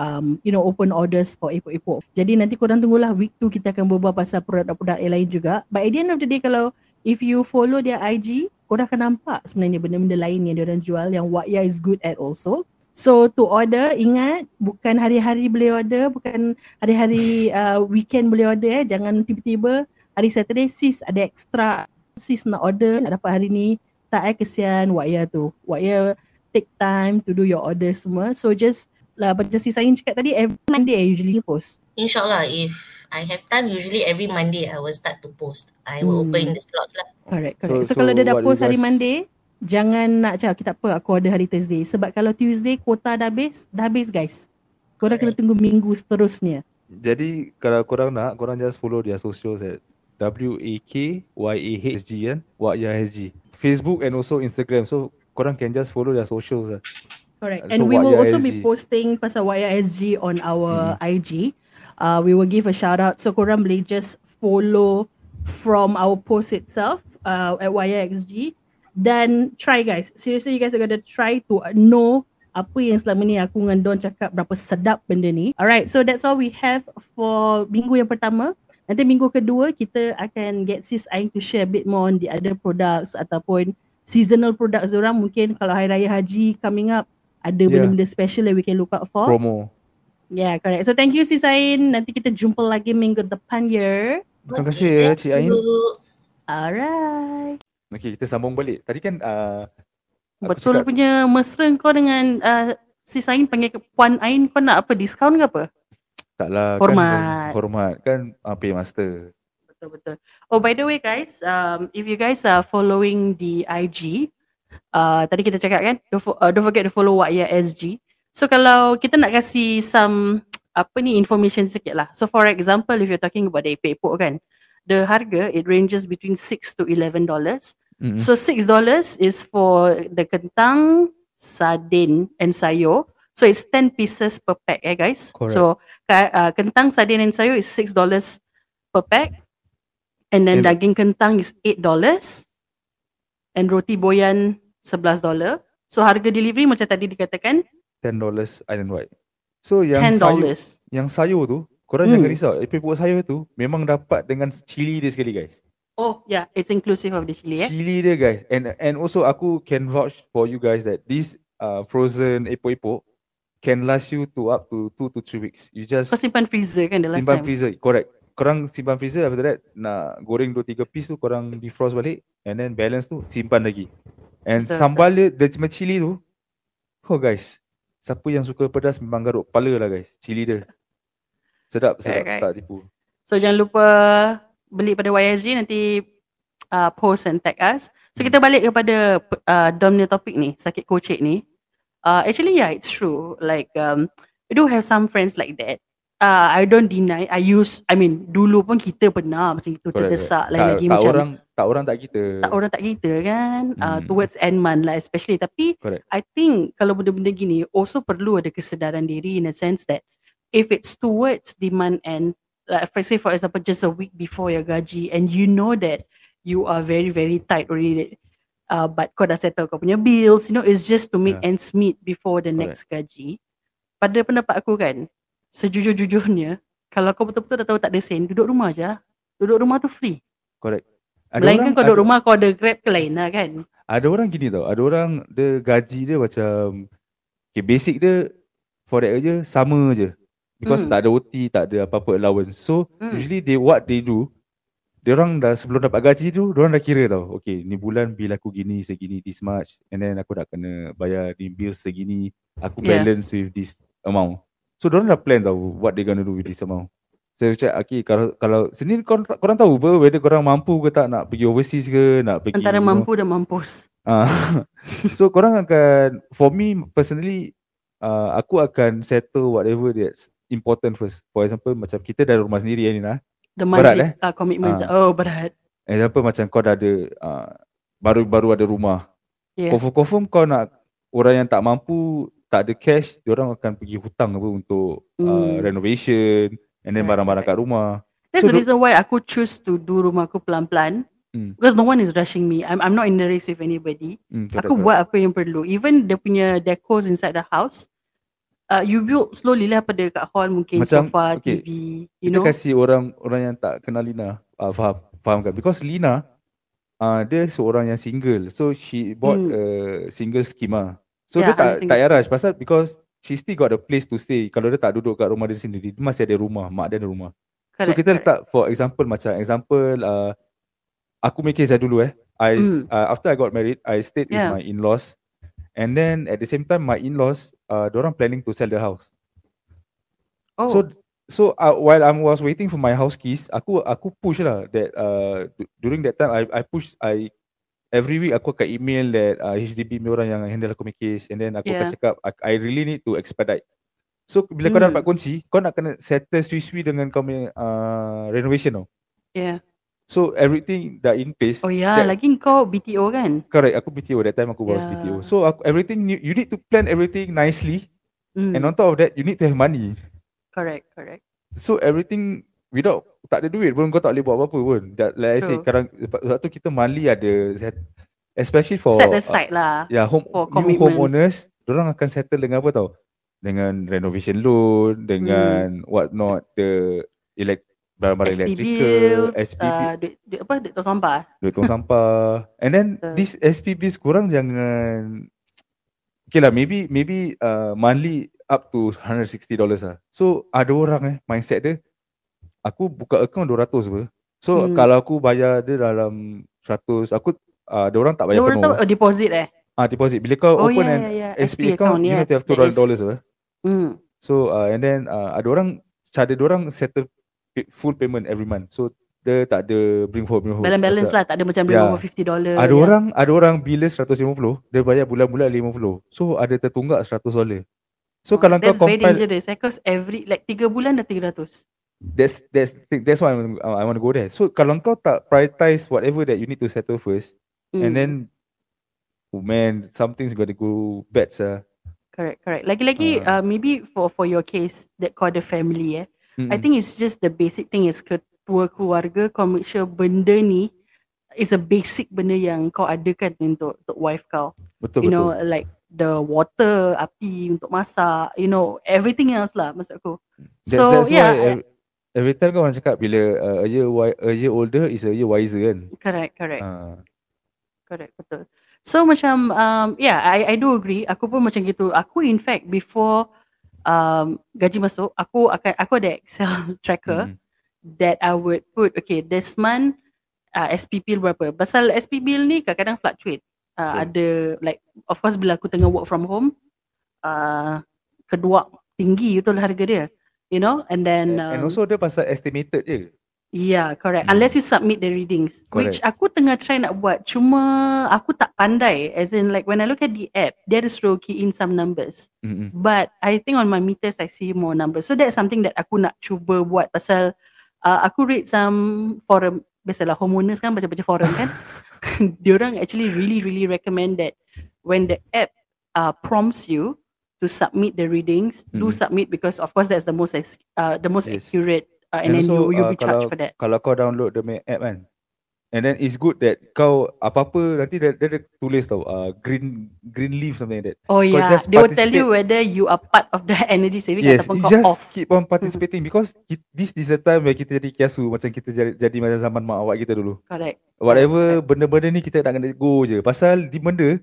um, you know open orders for epok-epok. Jadi nanti korang tunggulah week tu kita akan berbual pasal produk-produk yang lain juga. But at the end of the day kalau if you follow their IG, korang akan nampak sebenarnya benda-benda lain yang diorang jual yang Waya is good at also. So to order ingat bukan hari-hari boleh order, bukan hari-hari uh, weekend boleh order eh. Jangan tiba-tiba hari Saturday sis ada extra sis nak order nak dapat hari ni. Tak eh kesian Waya tu. Waya take time to do your order semua. So just lah macam si Sain cakap tadi every Monday I usually post. InsyaAllah if I have time usually every Monday I will start to post. I will Hmm. open the slots lah. Correct, So- correct. So, so kalau dia dah post hari guys- Monday, jangan nak cakap kita apa aku order hari Thursday. Sebab kalau Tuesday kuota dah habis, dah habis guys. Korang kena tunggu minggu seterusnya. Jadi kalau korang nak, korang just follow their socials at W-A-K-Y-A-H-G kan? W-Y-A-H-G. Facebook and also Instagram. So korang can just follow their socials lah. Correct. So And we will also be posting pasal YISG on our Hmm. IG. Uh, we will give a shout out. So korang boleh just follow from our post itself uh, at YIXG. Dan try guys. Seriously you guys are gonna try to know apa yang selama ni aku dengan Don cakap berapa sedap benda ni. Alright, so that's all we have for minggu yang pertama. Nanti minggu kedua kita akan get Sis Aing to share a bit more on the other products ataupun seasonal products orang mungkin kalau Hari Raya Haji coming up ada Yeah. benda-benda special that we can look out for. Promo. Yeah, correct. So thank you Sis Ain. Nanti kita jumpa lagi minggu depan ya. Terima kasih ya Cik Ain. Alright. Okay, kita sambung balik. Tadi kan uh, Betul cakap, punya mesra kau dengan uh, Sis Ain panggil ke Puan Ain kau nak apa diskaun ke apa? taklah Hormat. kan hormat kan uh, paymaster. Betul betul. Oh by the way guys, um, if you guys are following the IG, uh, tadi kita cakap kan, don't, uh, don't forget to follow Waya SG. So kalau kita nak kasih some apa ni information sikit lah. So for example, if you're talking about the epok kan, the harga it ranges between 6 to 11 dollars. Mm-mm. So six dollars is for the kentang, sardin and sayur. So it's 10 pieces per pack eh guys. Correct. So uh, kentang, sardin and sayur is six dollars per pack. And then And- daging kentang is eight dollars. and roti boyan $11. So harga delivery macam tadi dikatakan $10 island wide. So yang $10. sayur, yang sayur tu, korang jangan Hmm. risau. Epok sayur tu memang dapat dengan cili dia sekali guys. Oh yeah, it's inclusive of the chili eh. Chili dia guys. And and also aku can vouch for you guys that this uh, frozen epok-epok can last you to up to 2 to 3 weeks. You just Kau simpan freezer kan the last simpan time. freezer. Correct. Korang simpan freezer after that nak goreng 2 3 piece tu korang defrost balik and then balance tu simpan lagi. And Betul, sambal dia dia cuma cili tu. Oh guys. Siapa yang suka pedas memang garuk kepala lah guys. Cili dia. Sedap sedap Correct, tak tipu. So jangan lupa beli pada YSG nanti uh, post and tag us. So kita balik kepada uh, Dom punya topik ni, sakit kocek ni. Uh, actually yeah, it's true. Like um, I do have some friends like that. Uh, I don't deny. I use, I mean, dulu pun kita pernah macam itu Correct, terdesak lain tak, lagi tak macam orang tak orang tak kita. tak orang tak kita kan uh, Hmm. towards end month lah especially tapi Correct. I think kalau benda-benda gini also perlu ada kesedaran diri in a sense that if it's towards demand and like if I say for example just a week before your gaji and you know that you are very very tight already uh, but kau dah settle kau punya bills you know it's just to make Yeah. ends meet before the next gaji pada pendapat aku kan sejujur-jujurnya kalau kau betul-betul dah tahu tak ada sen duduk rumah je duduk rumah tu free Correct. Melainkan kau ada, duduk rumah kau ada grab ke lain lah kan ada orang gini tau. Ada orang dia gaji dia macam okay, basic dia for that je sama je. Because Hmm. tak ada OT, tak ada apa-apa allowance. So Hmm. usually they what they do dia orang dah sebelum dapat gaji tu, dia orang dah kira tau. Okay, ni bulan bil aku gini, segini, this much. And then aku dah kena bayar ni bil segini. Aku Yeah. balance with this amount. So, dia orang dah plan tau what they gonna do with this amount. So, saya cakap, okay, kalau, kalau sendiri korang, korang tahu apa, whether korang mampu ke tak nak pergi overseas ke, nak pergi, antara you know. mampu dan mampus Ah, so korang akan for me personally uh, aku akan settle whatever that's important first. For example macam kita dah rumah sendiri ni nah. the Berat, monthly uh, commitments Ah. oh berat Example macam kau dah ada uh, baru-baru ada rumah. yeah Confirm-confirm kau nak orang yang tak mampu, tak ada cash, orang akan pergi hutang apa untuk uh, Hmm. renovation and then Correct, barang-barang kat correct. rumah. that's So the reason why aku choose to do rumah aku pelan-pelan Hmm. because no one is rushing me I'm, I'm not in the race with anybody correct, aku correct. buat apa yang perlu even dia punya decors inside the house uh, you build slowly lah pada kat hall mungkin Macam, sofa okay, TV you kita know kasih orang orang yang tak kenal Lina uh, faham faham kan because Lina uh, dia seorang yang single so she bought Hmm. a single scheme lah so Yeah, dia tak tak payah rush. Pasal because she still got a place to stay. Kalau dia tak duduk kat rumah dia sendiri dia masih ada rumah. Mak dia ada rumah. So Correct, kita correct. letak for example macam example uh, aku make case dulu eh. I Hmm. uh, after I got married I stayed Yeah. with my in-laws. And then at the same time my in-laws uh, orang planning to sell the house. Oh. So so uh, while I was waiting for my house keys, aku aku push lah that uh during that time I I push I every week aku akan email that uh, HDB punya orang yang handle aku punya case and then aku akan Yeah. cakap I, I really need to expedite. So bila kau dah Hmm. dapat kunci, kau nak kena settle sui-sui dengan kau punya uh, renovation tau. yeah So everything dah in place. oh yeah lagi kau BTO kan Correct, aku BTO that time aku was Yeah. BTO. So aku, everything you, you need to plan everything nicely Hmm. and on top of that you need to have money. correct correct So everything without tak ada duit pun kau tak boleh buat apa-apa pun. That, like I say True. sekarang sebab tu kita monthly ada set, especially for set aside lah uh, yeah, home for new homeowners, orang akan settle dengan apa tau? Dengan renovation loan, dengan what not the elect barang-barang SP electrical, bills, SPB, uh, duit, duit apa, duit tong sampah. duit tong sampah. And then Betul. this SPBs korang jangan Okay lah, maybe maybe uh, monthly up to $160 lah. So ada orang eh, mindset dia, aku buka account 200 apa. So Hmm. kalau aku bayar dia dalam 100, aku uh, ada orang tak bayar Dia penuh. tahu oh, deposit eh. Ah deposit. Bila kau Oh open yeah, an yeah, yeah. SP, account, you yeah. to have That is- $2 apa. Hmm. So uh, and then uh, ada orang cara dia orang settle pay- full payment every month. So dia tak ada bring forward bring forward. Balance-balance Pasal- lah. Tak ada macam bring Yeah. over $50. Ada yeah. orang ada orang bila 150 dia bayar bulan-bulan 50. So ada tertunggak 100 dolar. So Oh, kalau kau That's very compile dangerous eh. Because every, like 3 bulan dah 300. That's that's that's why I want, I want to go there. So kalau kau tak prioritize whatever that you need to settle first Hmm. and then oh man something's going to go bad sir. Correct, correct. Lagi-lagi, Ah. uh, maybe for for your case that kau ada family eh. I Mm-mm. think it's just the basic thing is ketua keluarga kau make sure benda ni is a basic benda yang kau adakan untuk untuk wife kau. Betul you betul. know like the water, api untuk masak, you know everything else lah maksud aku. That's, so that's yeah, why every, every time kan orang cakap bila uh, a year a year older is a year wiser kan. correct correct. Uh, Correct, betul. So macam um, yeah, I I do agree. Aku pun macam gitu. Aku in fact before um, gaji masuk, aku akan aku ada Excel tracker mm, that I would put okay this month uh, SP bill berapa. Pasal SP bill ni kadang-kadang fluctuate. Uh, Betul. ada like of course bila aku tengah work from home uh, kedua tinggi betul harga dia. You know and then and, and um, also dia pasal estimated je. Yeah, correct. Hmm. Unless you submit the readings, which Correct. aku tengah try nak buat. Cuma aku tak pandai. As in like when I look at the app, dia ada suruh key in some numbers. Mm-mm. But I think on my meters I see more numbers. So that's something that aku nak cuba buat pasal uh, aku read some forum. Biasalah homeowners kan baca-baca forum kan. Diorang actually really really recommend that when the app uh, prompts you to submit the readings, do Mhm. submit because of course that's the most uh, the most Yes. accurate uh, and, And then also, you you'll uh, be charged kalau- for that. Kalau kau download the main app kan. And then it's good that kau apa-apa nanti dia, dia ada tulis tau uh, green green leaf something like that. Oh Kau yeah, they will tell you whether you are part of the energy saving Yes, ataupun kau just off. keep on participating because this is the time where kita jadi kiasu macam kita jadi, jadi macam zaman mak awak kita dulu. Correct. Whatever benda-benda ni kita nak kena go je. Pasal di benda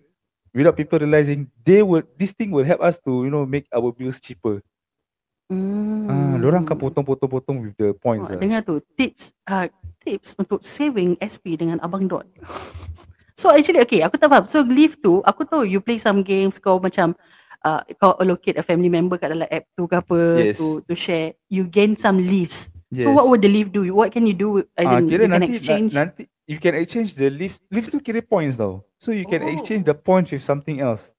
without people realizing they will this thing will help us to you know make our bills cheaper. Hmm. Ah, orang akan potong-potong-potong with the points Oh, lah. dengar tu tips uh, tips untuk saving SP dengan Abang Dot. So actually okay, aku tak faham. So leave tu, aku tahu you play some games kau macam uh, kau allocate a family member kat dalam app tu ke apa Yes. to to share. You gain some leaves. Yes. So what would the leaf do? What can you do? As Ah, in, you can nanti exchange. Na, nanti you can exchange the leaves. Leaves tu kira points tau. So you can Oh. exchange the points with something else.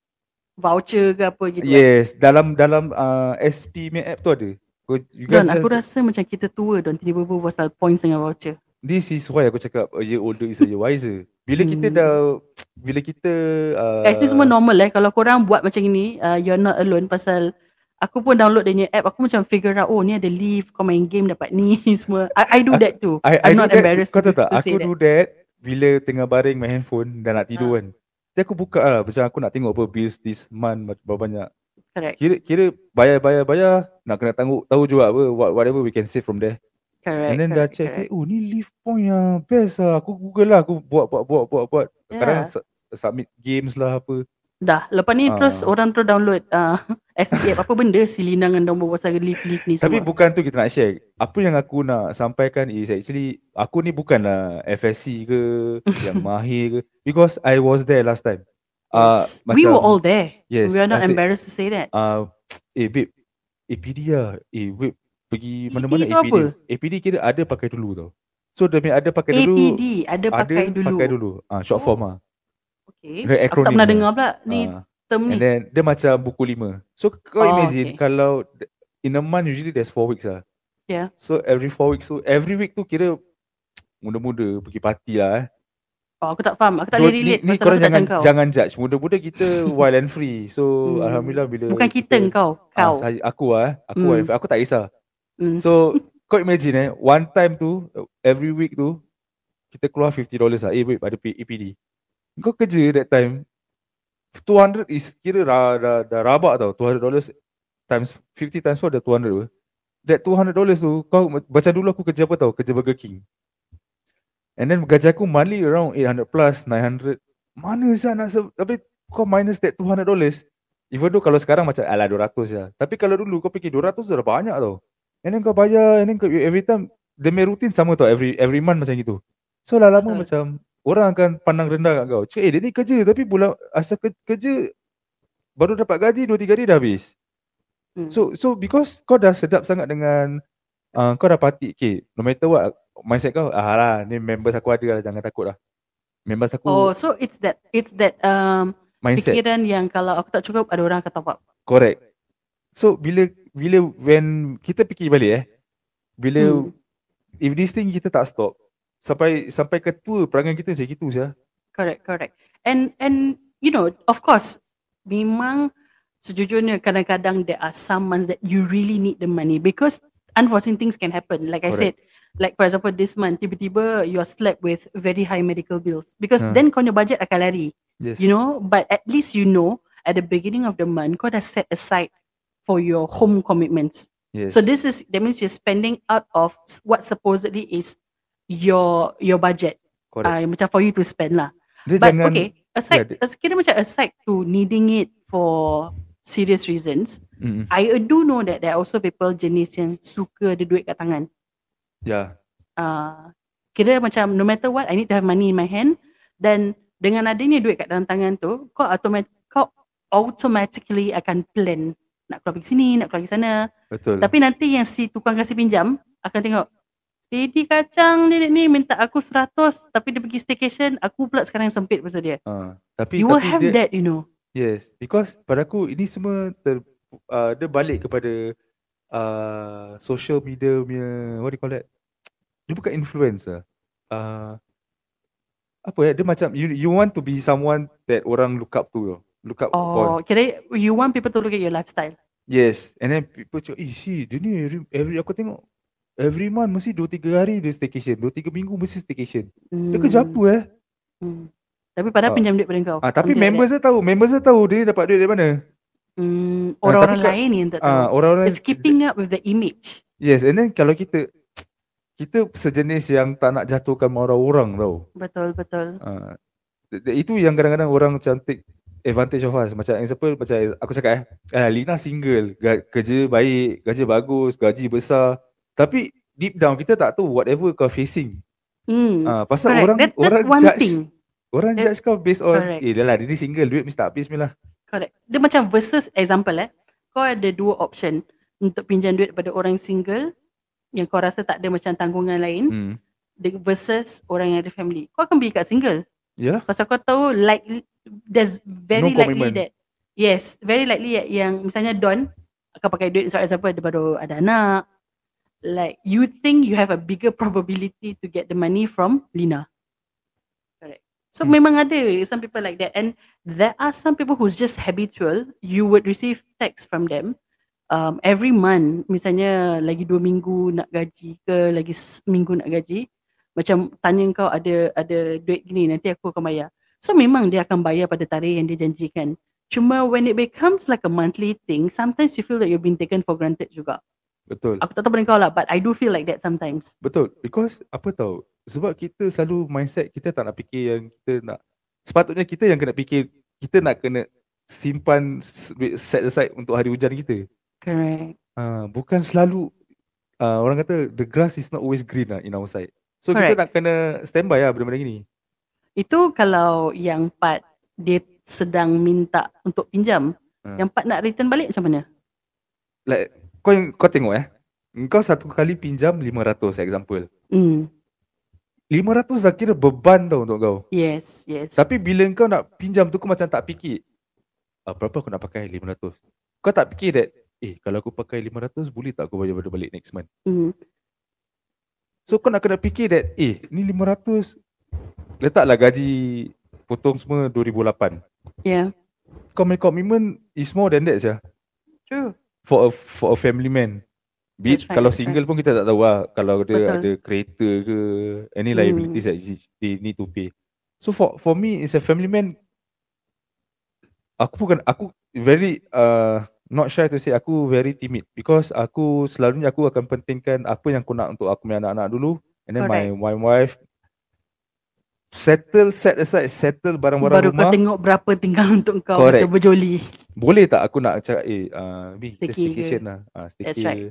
voucher ke apa gitu. kan. Yes, dalam dalam uh, SP app tu ada. Go, you Don, guys aku just, rasa macam kita tua Don tiba-tiba pasal points dengan voucher. this is why aku cakap a year older is a year wiser. Bila kita Hmm. dah bila kita uh, Guys, ni semua normal eh. Kalau korang buat macam ni, uh, you're not alone pasal aku pun download dia app. Aku macam figure out, oh ni ada leave, kau main game dapat ni semua. I, I do that too. I, I I'm not that, embarrassed Kau tahu tak? Aku do that. that bila tengah baring main handphone dan nak tidur Ah. kan. Jadi aku buka lah macam aku nak tengok apa bills this month berapa banyak. Correct. Kira kira bayar bayar bayar nak kena tangguh tahu juga apa what, whatever we can save from there. Correct. And then dah correct, check, correct. check oh ni leave point lah best lah aku google lah aku buat buat buat buat buat kadang Yeah. su- submit games lah apa Dah, lepas ni terus Ah. orang terus download uh, SPF apa benda Silina dengan nombor pasal leave-leave ni tapi semua. bukan tu kita nak share apa yang aku nak sampaikan is actually aku ni bukanlah FSC ke yang mahir ke because I was there last time uh, Yes. we were all there. yes we are not I said, embarrassed to say that. uh, eh babe APD lah eh babe pergi mana-mana APD apa? APD kira ada pakai dulu tau so demi ada pakai dulu APD ada ada pakai dulu. pakai dulu ah short Oh. form ah Okay. Aku tak pernah dengar pula ni Ah. Term ni. And then dia macam buku lima. So kau Oh, imagine okay. kalau in a month usually there's four weeks lah. Yeah. So every four weeks, so every week tu kira muda-muda pergi party lah eh. Oh, aku tak faham. Aku tak So, boleh relate ni, pasal korang jangan kau. jangan judge. Muda-muda kita wild and free. So Hmm. alhamdulillah bila Bukan kita kau. ah, Kau. saya, aku lah eh. Aku Hmm. Aku tak kisah. Hmm. So kau imagine eh, one time tu every week tu kita keluar $50 lah. Eh babe ada EPD. Kau kerja that time 200 is kira dah, dah, dah rabak tau. $200 times 50 times 4 dah 200 apa. That $200 tu kau macam dulu aku kerja apa tau? Kerja Burger King. And then gaji aku monthly around 800 plus 900. Mana sah nak tapi kau minus that $200 Even though kalau sekarang macam alah 200 je. Tapi kalau dulu kau fikir 200 tu dah banyak tau. And then kau bayar and then kau, every time the main routine sama tau every every month macam gitu. So lama-lama Betul. macam orang akan pandang rendah kat kau. Cakap eh dia ni kerja tapi bulan asal ke, kerja baru dapat gaji 2 3 hari dah habis. Hmm. So so because kau dah sedap sangat dengan uh, kau dah party. Okay, no matter what mindset kau ah lah ni members aku ada lah jangan takut lah. Members aku Oh, so it's that it's that um mindset fikiran yang kalau aku tak cukup ada orang akan top up. correct. So bila bila when kita fikir balik eh bila Hmm. if this thing kita tak stop sampai sampai ke tua perangai kita macam gitu saja. Correct, correct. And and you know, of course, memang sejujurnya kadang-kadang there are some months that you really need the money because unforeseen things can happen. Like I said, Correct. like for example this month tiba-tiba you're slapped with very high medical bills because Ah. then kau punya budget akan lari Yes. you know but at least you know at the beginning of the month kau dah set aside for your home commitments Yes. so this is that means you're spending out of what supposedly is your your budget correct. uh, macam for you to spend lah Dia but jangan okay aside dia- as kira macam aside to needing it for serious reasons Mm-mm. I do know that there are also people jenis yang suka ada duit kat tangan Ya. uh, kira macam no matter what I need to have money in my hand dan dengan adanya duit kat dalam tangan tu kau automat kau automatically akan plan nak keluar pergi sini nak keluar pergi sana Betul. tapi nanti yang si tukang kasih pinjam akan tengok steady kacang dia ni minta aku 100 tapi dia pergi staycation aku pula sekarang sempit pasal dia Ah, tapi you will tapi have dia, that you know Yes, because pada aku ini semua ter, uh, dia balik kepada uh, social media punya what do you call that? Dia bukan influencer. Uh, apa ya? Dia macam you you want to be someone that orang look up to, look up oh upon. kira you want people to look at your lifestyle Yes, and then people cakap, eh si dia ni every, every aku tengok every month mesti 2 3 hari dia staycation, 2 3 minggu mesti staycation. Dia kerja apa eh? Hmm. Tapi padahal Ah. pinjam duit pada kau. Ah tapi like members dia tahu, members dia tahu dia dapat duit dari mana. Hmm, Ah, orang-orang kat- lain yang tak tahu. Ah orang-orang It's keeping up with the image. Yes, and then kalau kita kita sejenis yang tak nak jatuhkan orang-orang tau. Betul, betul. Uh, itu yang kadang-kadang orang take advantage of us. Macam example macam aku cakap eh, ah, Lina single, ga- kerja baik, gaji bagus, gaji besar. Tapi deep down kita tak tahu whatever kau facing. Hmm. Ah, pasal Correct. orang That, that's orang one judge thing. orang That's judge kau based on correct. eh dah lah dia ni single, duit mesti tak habis ni lah. Correct. Dia macam versus example eh. Kau ada dua option untuk pinjam duit pada orang single yang kau rasa tak ada macam tanggungan lain Hmm. versus orang yang ada family. Kau akan pergi kat single. Yalah. Pasal kau tahu likely there's very No likely commitment. that yes, very likely yang misalnya Don akan pakai duit for example dia baru ada anak. Like you think you have a bigger probability to get the money from Lina. Correct. So Hmm. memang ada some people like that and there are some people who's just habitual. You would receive text from them um, every month misalnya lagi dua minggu nak gaji ke lagi seminggu nak gaji macam tanya kau ada ada duit gini nanti aku akan bayar. So memang dia akan bayar pada tarikh yang dia janjikan. Cuma when it becomes like a monthly thing, sometimes you feel that you've been taken for granted juga. Betul. Aku tak tahu pada kau lah, but I do feel like that sometimes. Betul. Because apa tahu? Sebab kita selalu mindset kita tak nak fikir yang kita nak sepatutnya kita yang kena fikir kita nak kena simpan set aside untuk hari hujan kita. Correct. Uh, bukan selalu uh, orang kata the grass is not always green lah in our side. So Correct. kita nak kena standby lah benda-benda gini. Itu kalau yang part dia sedang minta untuk pinjam. Ha. Yang part nak return balik macam mana? Like kau kau tengok eh. Engkau satu kali pinjam 500 example. Hmm. 500 dah kira beban tau untuk kau. Yes, yes. Tapi bila kau nak pinjam tu kau macam tak fikir. Ah, berapa aku nak pakai 500? Kau tak fikir that eh kalau aku pakai 500 boleh tak aku bayar pada balik next month? Hmm. So kau nak kena fikir that eh ni 500 letaklah gaji potong semua 2008. Yeah, Kau punya commitment is more than that ya true. For a for a family man. Be it That's right, kalau single pun kita tak tahu lah kalau dia Betul. ada kereta ke any Hmm. liabilities that he- they need to pay. So for for me as a family man aku bukan aku very uh, not shy to say aku very timid because aku selalunya aku akan pentingkan apa yang aku nak untuk aku punya anak-anak dulu and then my my wife settle set aside settle barang-barang Baru rumah kau tengok berapa tinggal untuk kau Correct. macam berjoli. Boleh tak aku nak cakap eh uh, kita Staycay ke? staycation lah uh, staycay That's right.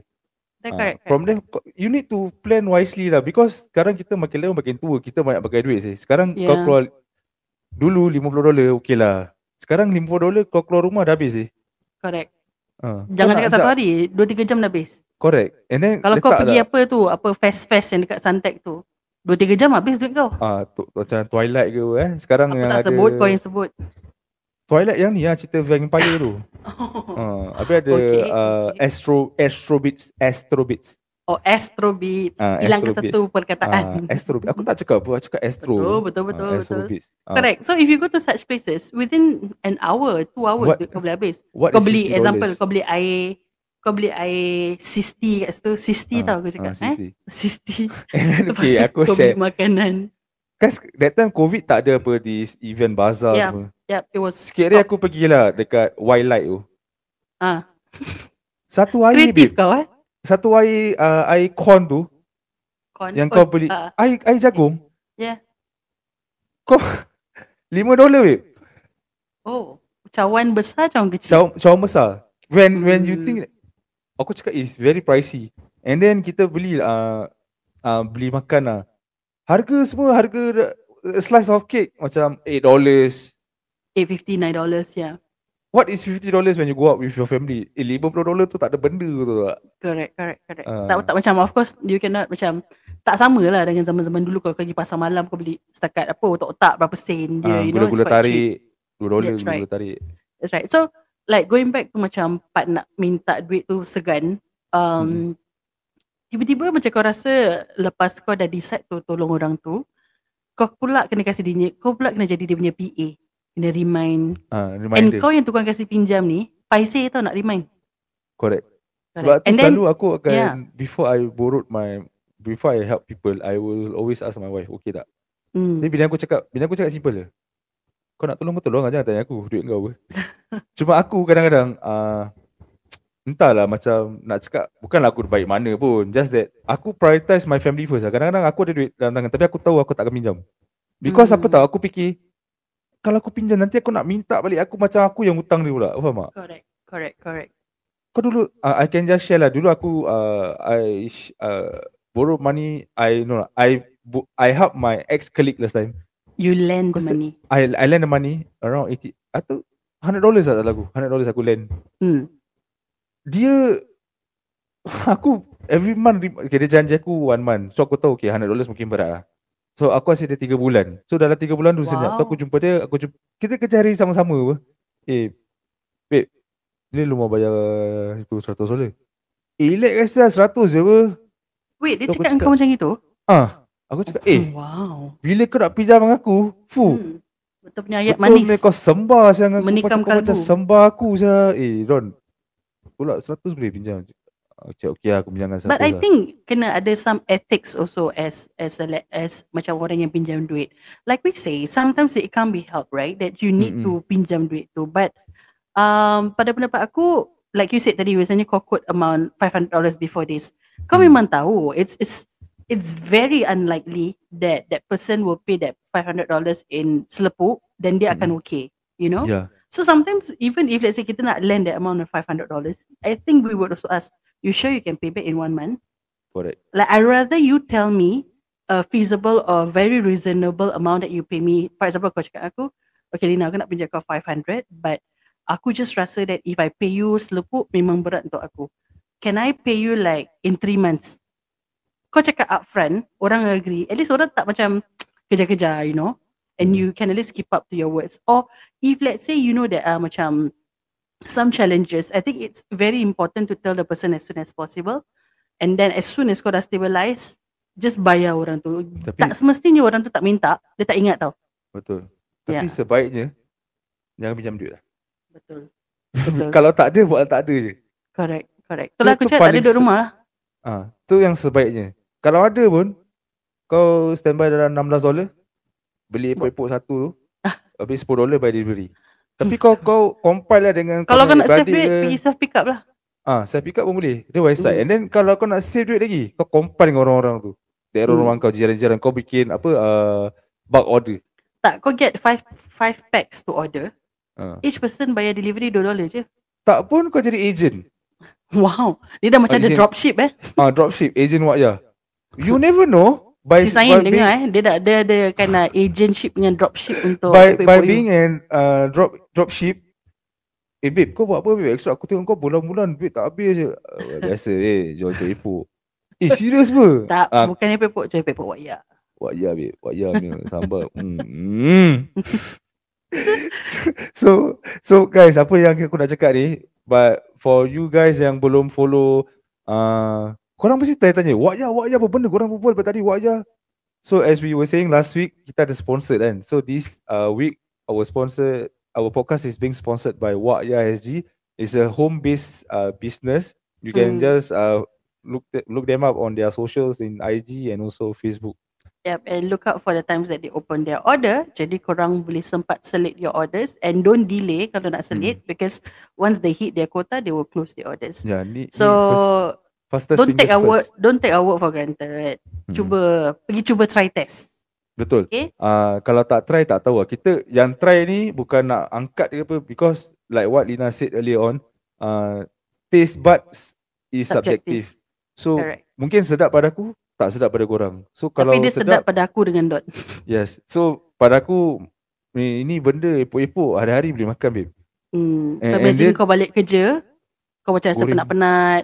Ah, correct. from kau- you need to plan wisely lah because sekarang kita makin lama makin tua kita banyak pakai duit sih. Sekarang kau Yeah. keluar dulu 50 dolar okey lah. Sekarang 50 dolar kau keluar rumah dah habis sih. correct. Ha. Jangan kau cakap satu hari, 2-3 jam dah habis. Correct. And then Kalau kau pergi lah, apa tu, apa fest-fest yang dekat Suntec tu, 2-3 jam habis duit kau. ah tu, macam Twilight ke eh. Sekarang Aku yang tak ada sebut, kau yang sebut. Twilight yang ni lah cerita vampire tu. ha, habis ada Okay, uh. Astro Astro Beats Astro Beats. Oh, Astro Beats. Ah, Hilangkan Astro satu perkataan. Ah, Astro Beats. Aku tak cakap apa, aku cakap Astro. Betul, betul, betul, Ah, Astro betul. Ah, Correct. So if you go to such places, within an hour, two hours, What- kau boleh habis. What Kau beli, $50? example, kau beli air, kau beli air sisti kat situ. Sisti Ah, tau aku ah, cakap. eh? sisi. Sisti. Lepas okay, tu aku kau share. beli makanan. Kan that time COVID tak ada apa di event bazaar Yeah. semua. Yep, it was Sikit hari stop. aku pergilah dekat Wildlight tu. Ah, Satu air kreatif babe. kau eh. Satu air uh, air corn tu Kon, yang kon. kau beli Ah, air air jagung. Yeah. Kau 5 dolar babe. oh, cawan besar cawan kecil. Cawan, cawan besar. When when you Hmm. think aku cakap is very pricey. And then kita beli uh, uh, beli makan lah. Harga semua harga uh, slice of cake macam 8 dollars. 850 9 dollars yeah. What is 50 dollars when you go out with your family? Eh 50 dolar tu tak ada benda tu tak? Correct, correct, correct. Ah. Tak, tak macam of course you cannot macam tak sama lah dengan zaman-zaman dulu kalau kau pergi pasar malam kau beli setakat apa otak-otak berapa sen je Ah, you know gula-gula quite cheap. tarik 2 dolar That's gula-gula right. tarik. That's right. So like going back to macam part nak minta duit tu segan um, Hmm. tiba-tiba macam kau rasa lepas kau dah decide tu tolong orang tu kau pula kena kasih dia kau pula kena jadi dia punya PA kena remind Ah, and reminder. kau yang tukang kasih pinjam ni paiseh tau nak remind Correct. Sebab Correct. tu And then- selalu aku akan yeah. before I borrowed my before I help people, I will always ask my wife, okay tak? Tapi bila aku cakap, bila aku cakap simple je. Kau nak tolong kau tolong aja tanya aku duit kau apa. Cuma aku kadang-kadang uh, entahlah macam nak cakap bukanlah aku baik mana pun. Just that aku prioritize my family first. lah. Kadang-kadang aku ada duit dalam tangan tapi aku tahu aku tak akan pinjam. Because Hmm. apa tahu aku fikir kalau aku pinjam nanti aku nak minta balik aku macam aku yang hutang dia pula. Faham tak? correct correct correct Kau dulu uh, I can just share lah. Dulu aku uh, I uh, borrow money I no lah. I I help my ex colleague last time. you lend Kau se- money I I lend the money around 80 atau 100 dollars lah lagu. 100 dollars aku lend. hmm. Dia aku every month okay, dia janji aku one month. So aku tahu okay 100 dollars mungkin berat lah. So aku kasih dia 3 bulan. So dalam 3 bulan tu senyap. Tu Wow. aku jumpa dia, aku jumpa, kita kerja hari sama-sama apa. Eh, babe, ni lu mau bayar itu 100 dolar. Eh, elek rasa 100 je apa. wait dia aku cakap dengan cakap- kau macam itu Ah, aku cakap, eh, wow bila kau nak pinjam dengan aku, fu, hmm. betul punya ayat betul manis ni kau sembah siang aku. Menikam kau macam kalbu. sembah aku saya. Eh, Ron, pula 100 boleh pinjam. Cakap, okay lah, aku pinjamkan 100 But I lah. think kena ada some ethics also as as a as macam orang yang pinjam duit. Like we say, sometimes it can't be helped, right? That you need to pinjam duit tu. But um, pada pendapat aku, like you said tadi, biasanya kau quote amount $500 before this. Kau Hmm. memang tahu, it's it's it's very unlikely that that person will pay that $500 in selepuk dan dia akan okay. You know? Yeah. So sometimes even if let's say kita nak lend that amount of $500, I think we would also ask, you sure you can pay back in one month? Correct. Like I rather you tell me a feasible or very reasonable amount that you pay me. For example, kau cakap aku, okay Lina, aku nak pinjam kau 500 but aku just rasa that if I pay you selepuk memang berat untuk aku. Can I pay you like in 3 months? Kau cakap upfront, orang agree. At least orang tak macam kejar-kejar, you know. And you can at least keep up to your words. Or if let's say you know that uh, macam some challenges, I think it's very important to tell the person as soon as possible. And then as soon as kau dah stabilize, just bayar orang tu. Tapi tak semestinya orang tu tak minta, dia tak ingat tau. betul. Tapi Yeah. sebaiknya jangan pinjam duit lah. Betul. Betul. Kalau tak ada buat tak ada je. Correct, correct. Itulah aku cakap tak ada se- rumah lah. Ah, tu yang sebaiknya. Kalau ada pun kau standby dalam 16 dolar beli epok-epok satu tu habis 10 dolar by delivery. Tapi kau kau compile lah dengan Kalau kau nak save duit, ke. pergi self pick up lah. Ah, saya pick up pun boleh. Dia website. Hmm. And then kalau kau nak save duit lagi, kau compile dengan orang-orang tu. Daerah Hmm. rumah kau, jiran-jiran kau bikin apa uh, bulk order. Tak, kau get five five packs to order. Ah. Each person bayar delivery $2 je. Tak pun kau jadi agent. Wow. Dia dah macam ada dropship eh. Ah, dropship, agent what ya. You never know by Si Sain by dengar being, eh. Dia dah dia ada kind agentship dengan dropship untuk by, by for you. being an uh, drop dropship Eh babe kau buat apa babe Extra aku tengok kau bulan-bulan duit tak habis je uh, Biasa eh jual-jual epok Eh serius apa Tak, Ah, bukannya pepok je pepok waya. Wak ya babe Wak ya ni sambal hmm. hmm. So So guys Apa yang aku nak cakap ni But For you guys yang belum follow uh, Korang mesti tanya-tanya ya Wak ya apa benda Korang berbual pada tadi ya So as we were saying last week Kita ada sponsored kan So this uh, week Our sponsor Our podcast is being sponsored by Wak Ya SG It's a home based uh, business You can Hmm. just uh look th- look them up on their socials in IG and also Facebook. Yep, and look out for the times that they open their order. Jadi korang boleh sempat select your orders and don't delay kalau nak select because once they hit their quota, they will close the orders. Yeah, ni, So ni first, fastest don't take our word, don't take our word for granted. Hmm. Cuba pergi cuba try test. Betul. Okay. Uh, kalau tak try tak tahu lah. Kita yang try ni bukan nak angkat ke apa because like what Lina said earlier on, uh, taste buds is Subjective. subjective. So Correct. mungkin sedap pada aku, tak sedap pada korang. So kalau Tapi dia sedap pada aku dengan Dot. yes. So pada aku ni, ini benda epok-epok hari-hari boleh makan babe. Hmm. And- and Imagine dia- kau balik kerja, kau macam rasa penat-penat.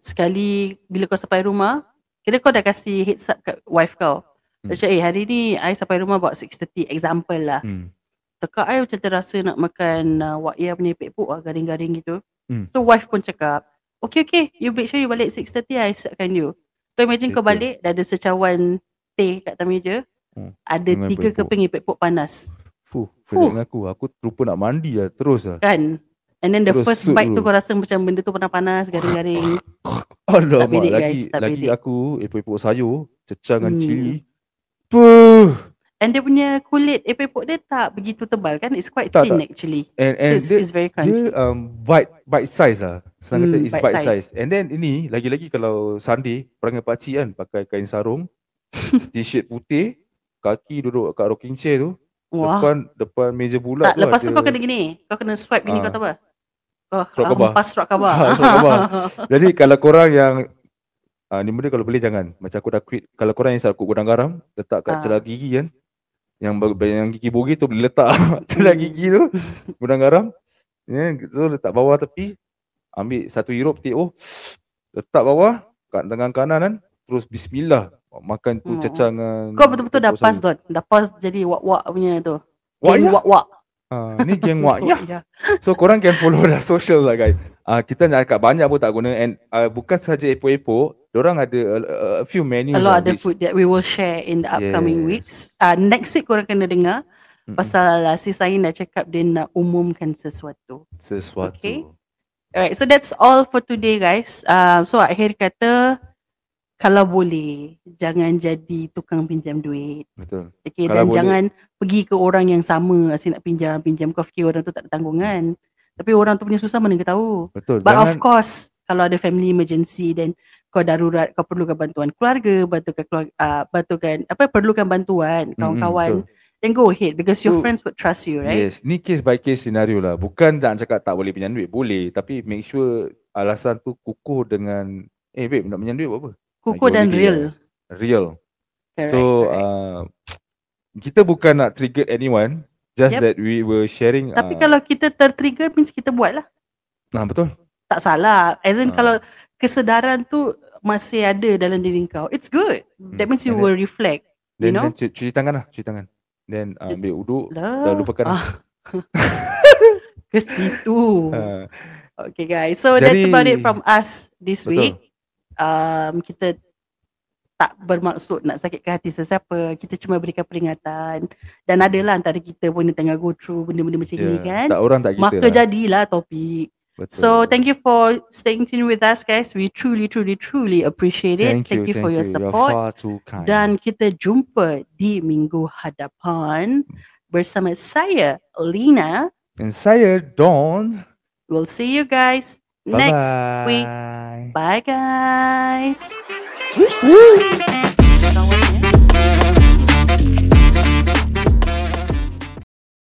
Sekali bila kau sampai rumah, kira kau dah kasih heads up kat wife kau. Hmm. Macam eh hari ni I sampai rumah about 6.30 example lah. Hmm. Tekak I macam terasa nak makan uh, wak ya punya pekpuk lah garing-garing gitu. Hmm. So wife pun cakap, okay okay you make sure you balik 6.30 I siapkan you. So imagine kau Betul. balik dah ada secawan teh kat atas meja. Hmm. Ada Dengan tiga epok-epok. keping pekpuk panas. Fuh, Fuh. aku. Aku lupa nak mandi lah terus lah. Kan? And then the Terus first bite tu kau rasa macam benda tu panas-panas, garing-garing. Alamak, bedek, lagi guys, tak lagi bedek. aku epok-epok sayur, cecah dengan Hmm. cili. Puh. And dia punya kulit epok-epok dia tak begitu tebal kan? It's quite Tak, thin tak. actually. And So and it's, dia, it's very dia crunchy. um, bite bite size lah. Senang kata Hmm, is bite bite size. size. And then ini lagi-lagi kalau Sunday perangai pakcik kan pakai kain sarung, t-shirt putih, kaki duduk kat rocking chair tu, Wah. depan depan meja bulat Tak, lepas tu kau kena gini. Kau kena swipe gini Ah. kau tahu apa? Kau Surat ah, khabar. hempas surat khabar. Ah, surat khabar. Jadi kalau korang yang ah ni benda kalau boleh jangan. Macam aku dah quit. Kalau korang yang sakut gudang garam, letak kat Ah. celah gigi kan. Yang yang gigi bogi tu boleh letak celah Hmm. gigi tu gudang garam. Ya, so letak bawah tepi. Ambil satu hirup petik oh. Letak bawah kat tangan kanan kan. Terus bismillah. Makan tu Hmm. cecah dengan Kau betul-betul dah pas. Don. Dah pas jadi wak-wak punya tu. Wak ya? Wak-wak. Ha, ni geng wak ya. ya. So korang can follow the social lah guys. Ah kita nak cakap banyak pun tak guna and uh, bukan saja epok-epok, orang ada a, a few menus A lot lah of the which- food that we will share in the upcoming Yes. weeks. Uh, next week korang kena dengar Mm-mm. pasal uh, si Sain dah cakap dia nak umumkan sesuatu. sesuatu. Okay. Alright, so that's all for today guys. Um, so akhir kata kalau boleh jangan jadi tukang pinjam duit. Betul. Okay, Kalau dan boleh. jangan pergi ke orang yang sama asyik nak pinjam, pinjam kau fikir orang tu tak ada tanggungan. Tapi orang tu punya susah mana kau tahu. Betul. But Jangan of course, kalau ada family emergency dan kau darurat, kau perlukan bantuan keluarga, bantukan keluarga, uh, bantukan apa perlukan bantuan kawan-kawan, betul. then go ahead because your So, friends would trust you, right? Yes, ni case by case scenario lah. Bukan nak cakap tak boleh pinjam duit, boleh. Tapi make sure alasan tu kukuh dengan eh babe nak pinjam duit buat apa? Kukuh Lagi dan real. Real. Correct, so correct. uh, kita bukan nak trigger anyone, just Yep. that we were sharing Tapi uh, kalau kita tertrigger means kita buat lah. nah, betul. Tak salah. As in Ah. kalau kesedaran tu masih ada dalam diri kau, it's good. That Hmm, means you and will reflect. Then, know? then cu- cuci tangan lah, cuci tangan. Then uh, ambil uduk, Lah. dah lupakan. Ah. Ke situ. Uh, Okay guys, so that's Jadi- about it from us this Betul. week. Um, kita tak bermaksud nak sakitkan hati sesiapa. Kita cuma berikan peringatan. Dan adalah antara kita pun yang tengah go through benda-benda macam ni yeah, kan. Tak orang tak kita Maka lah. jadilah topik. Betul. So thank you for staying tuned with us guys. We truly, truly, truly appreciate it. Thank you, for your You're support. far too kind. Dan kita jumpa di minggu hadapan bersama saya, Lina. And saya Don. We'll see you guys Bye next bye. week. Bye, guys. Woo-hoo.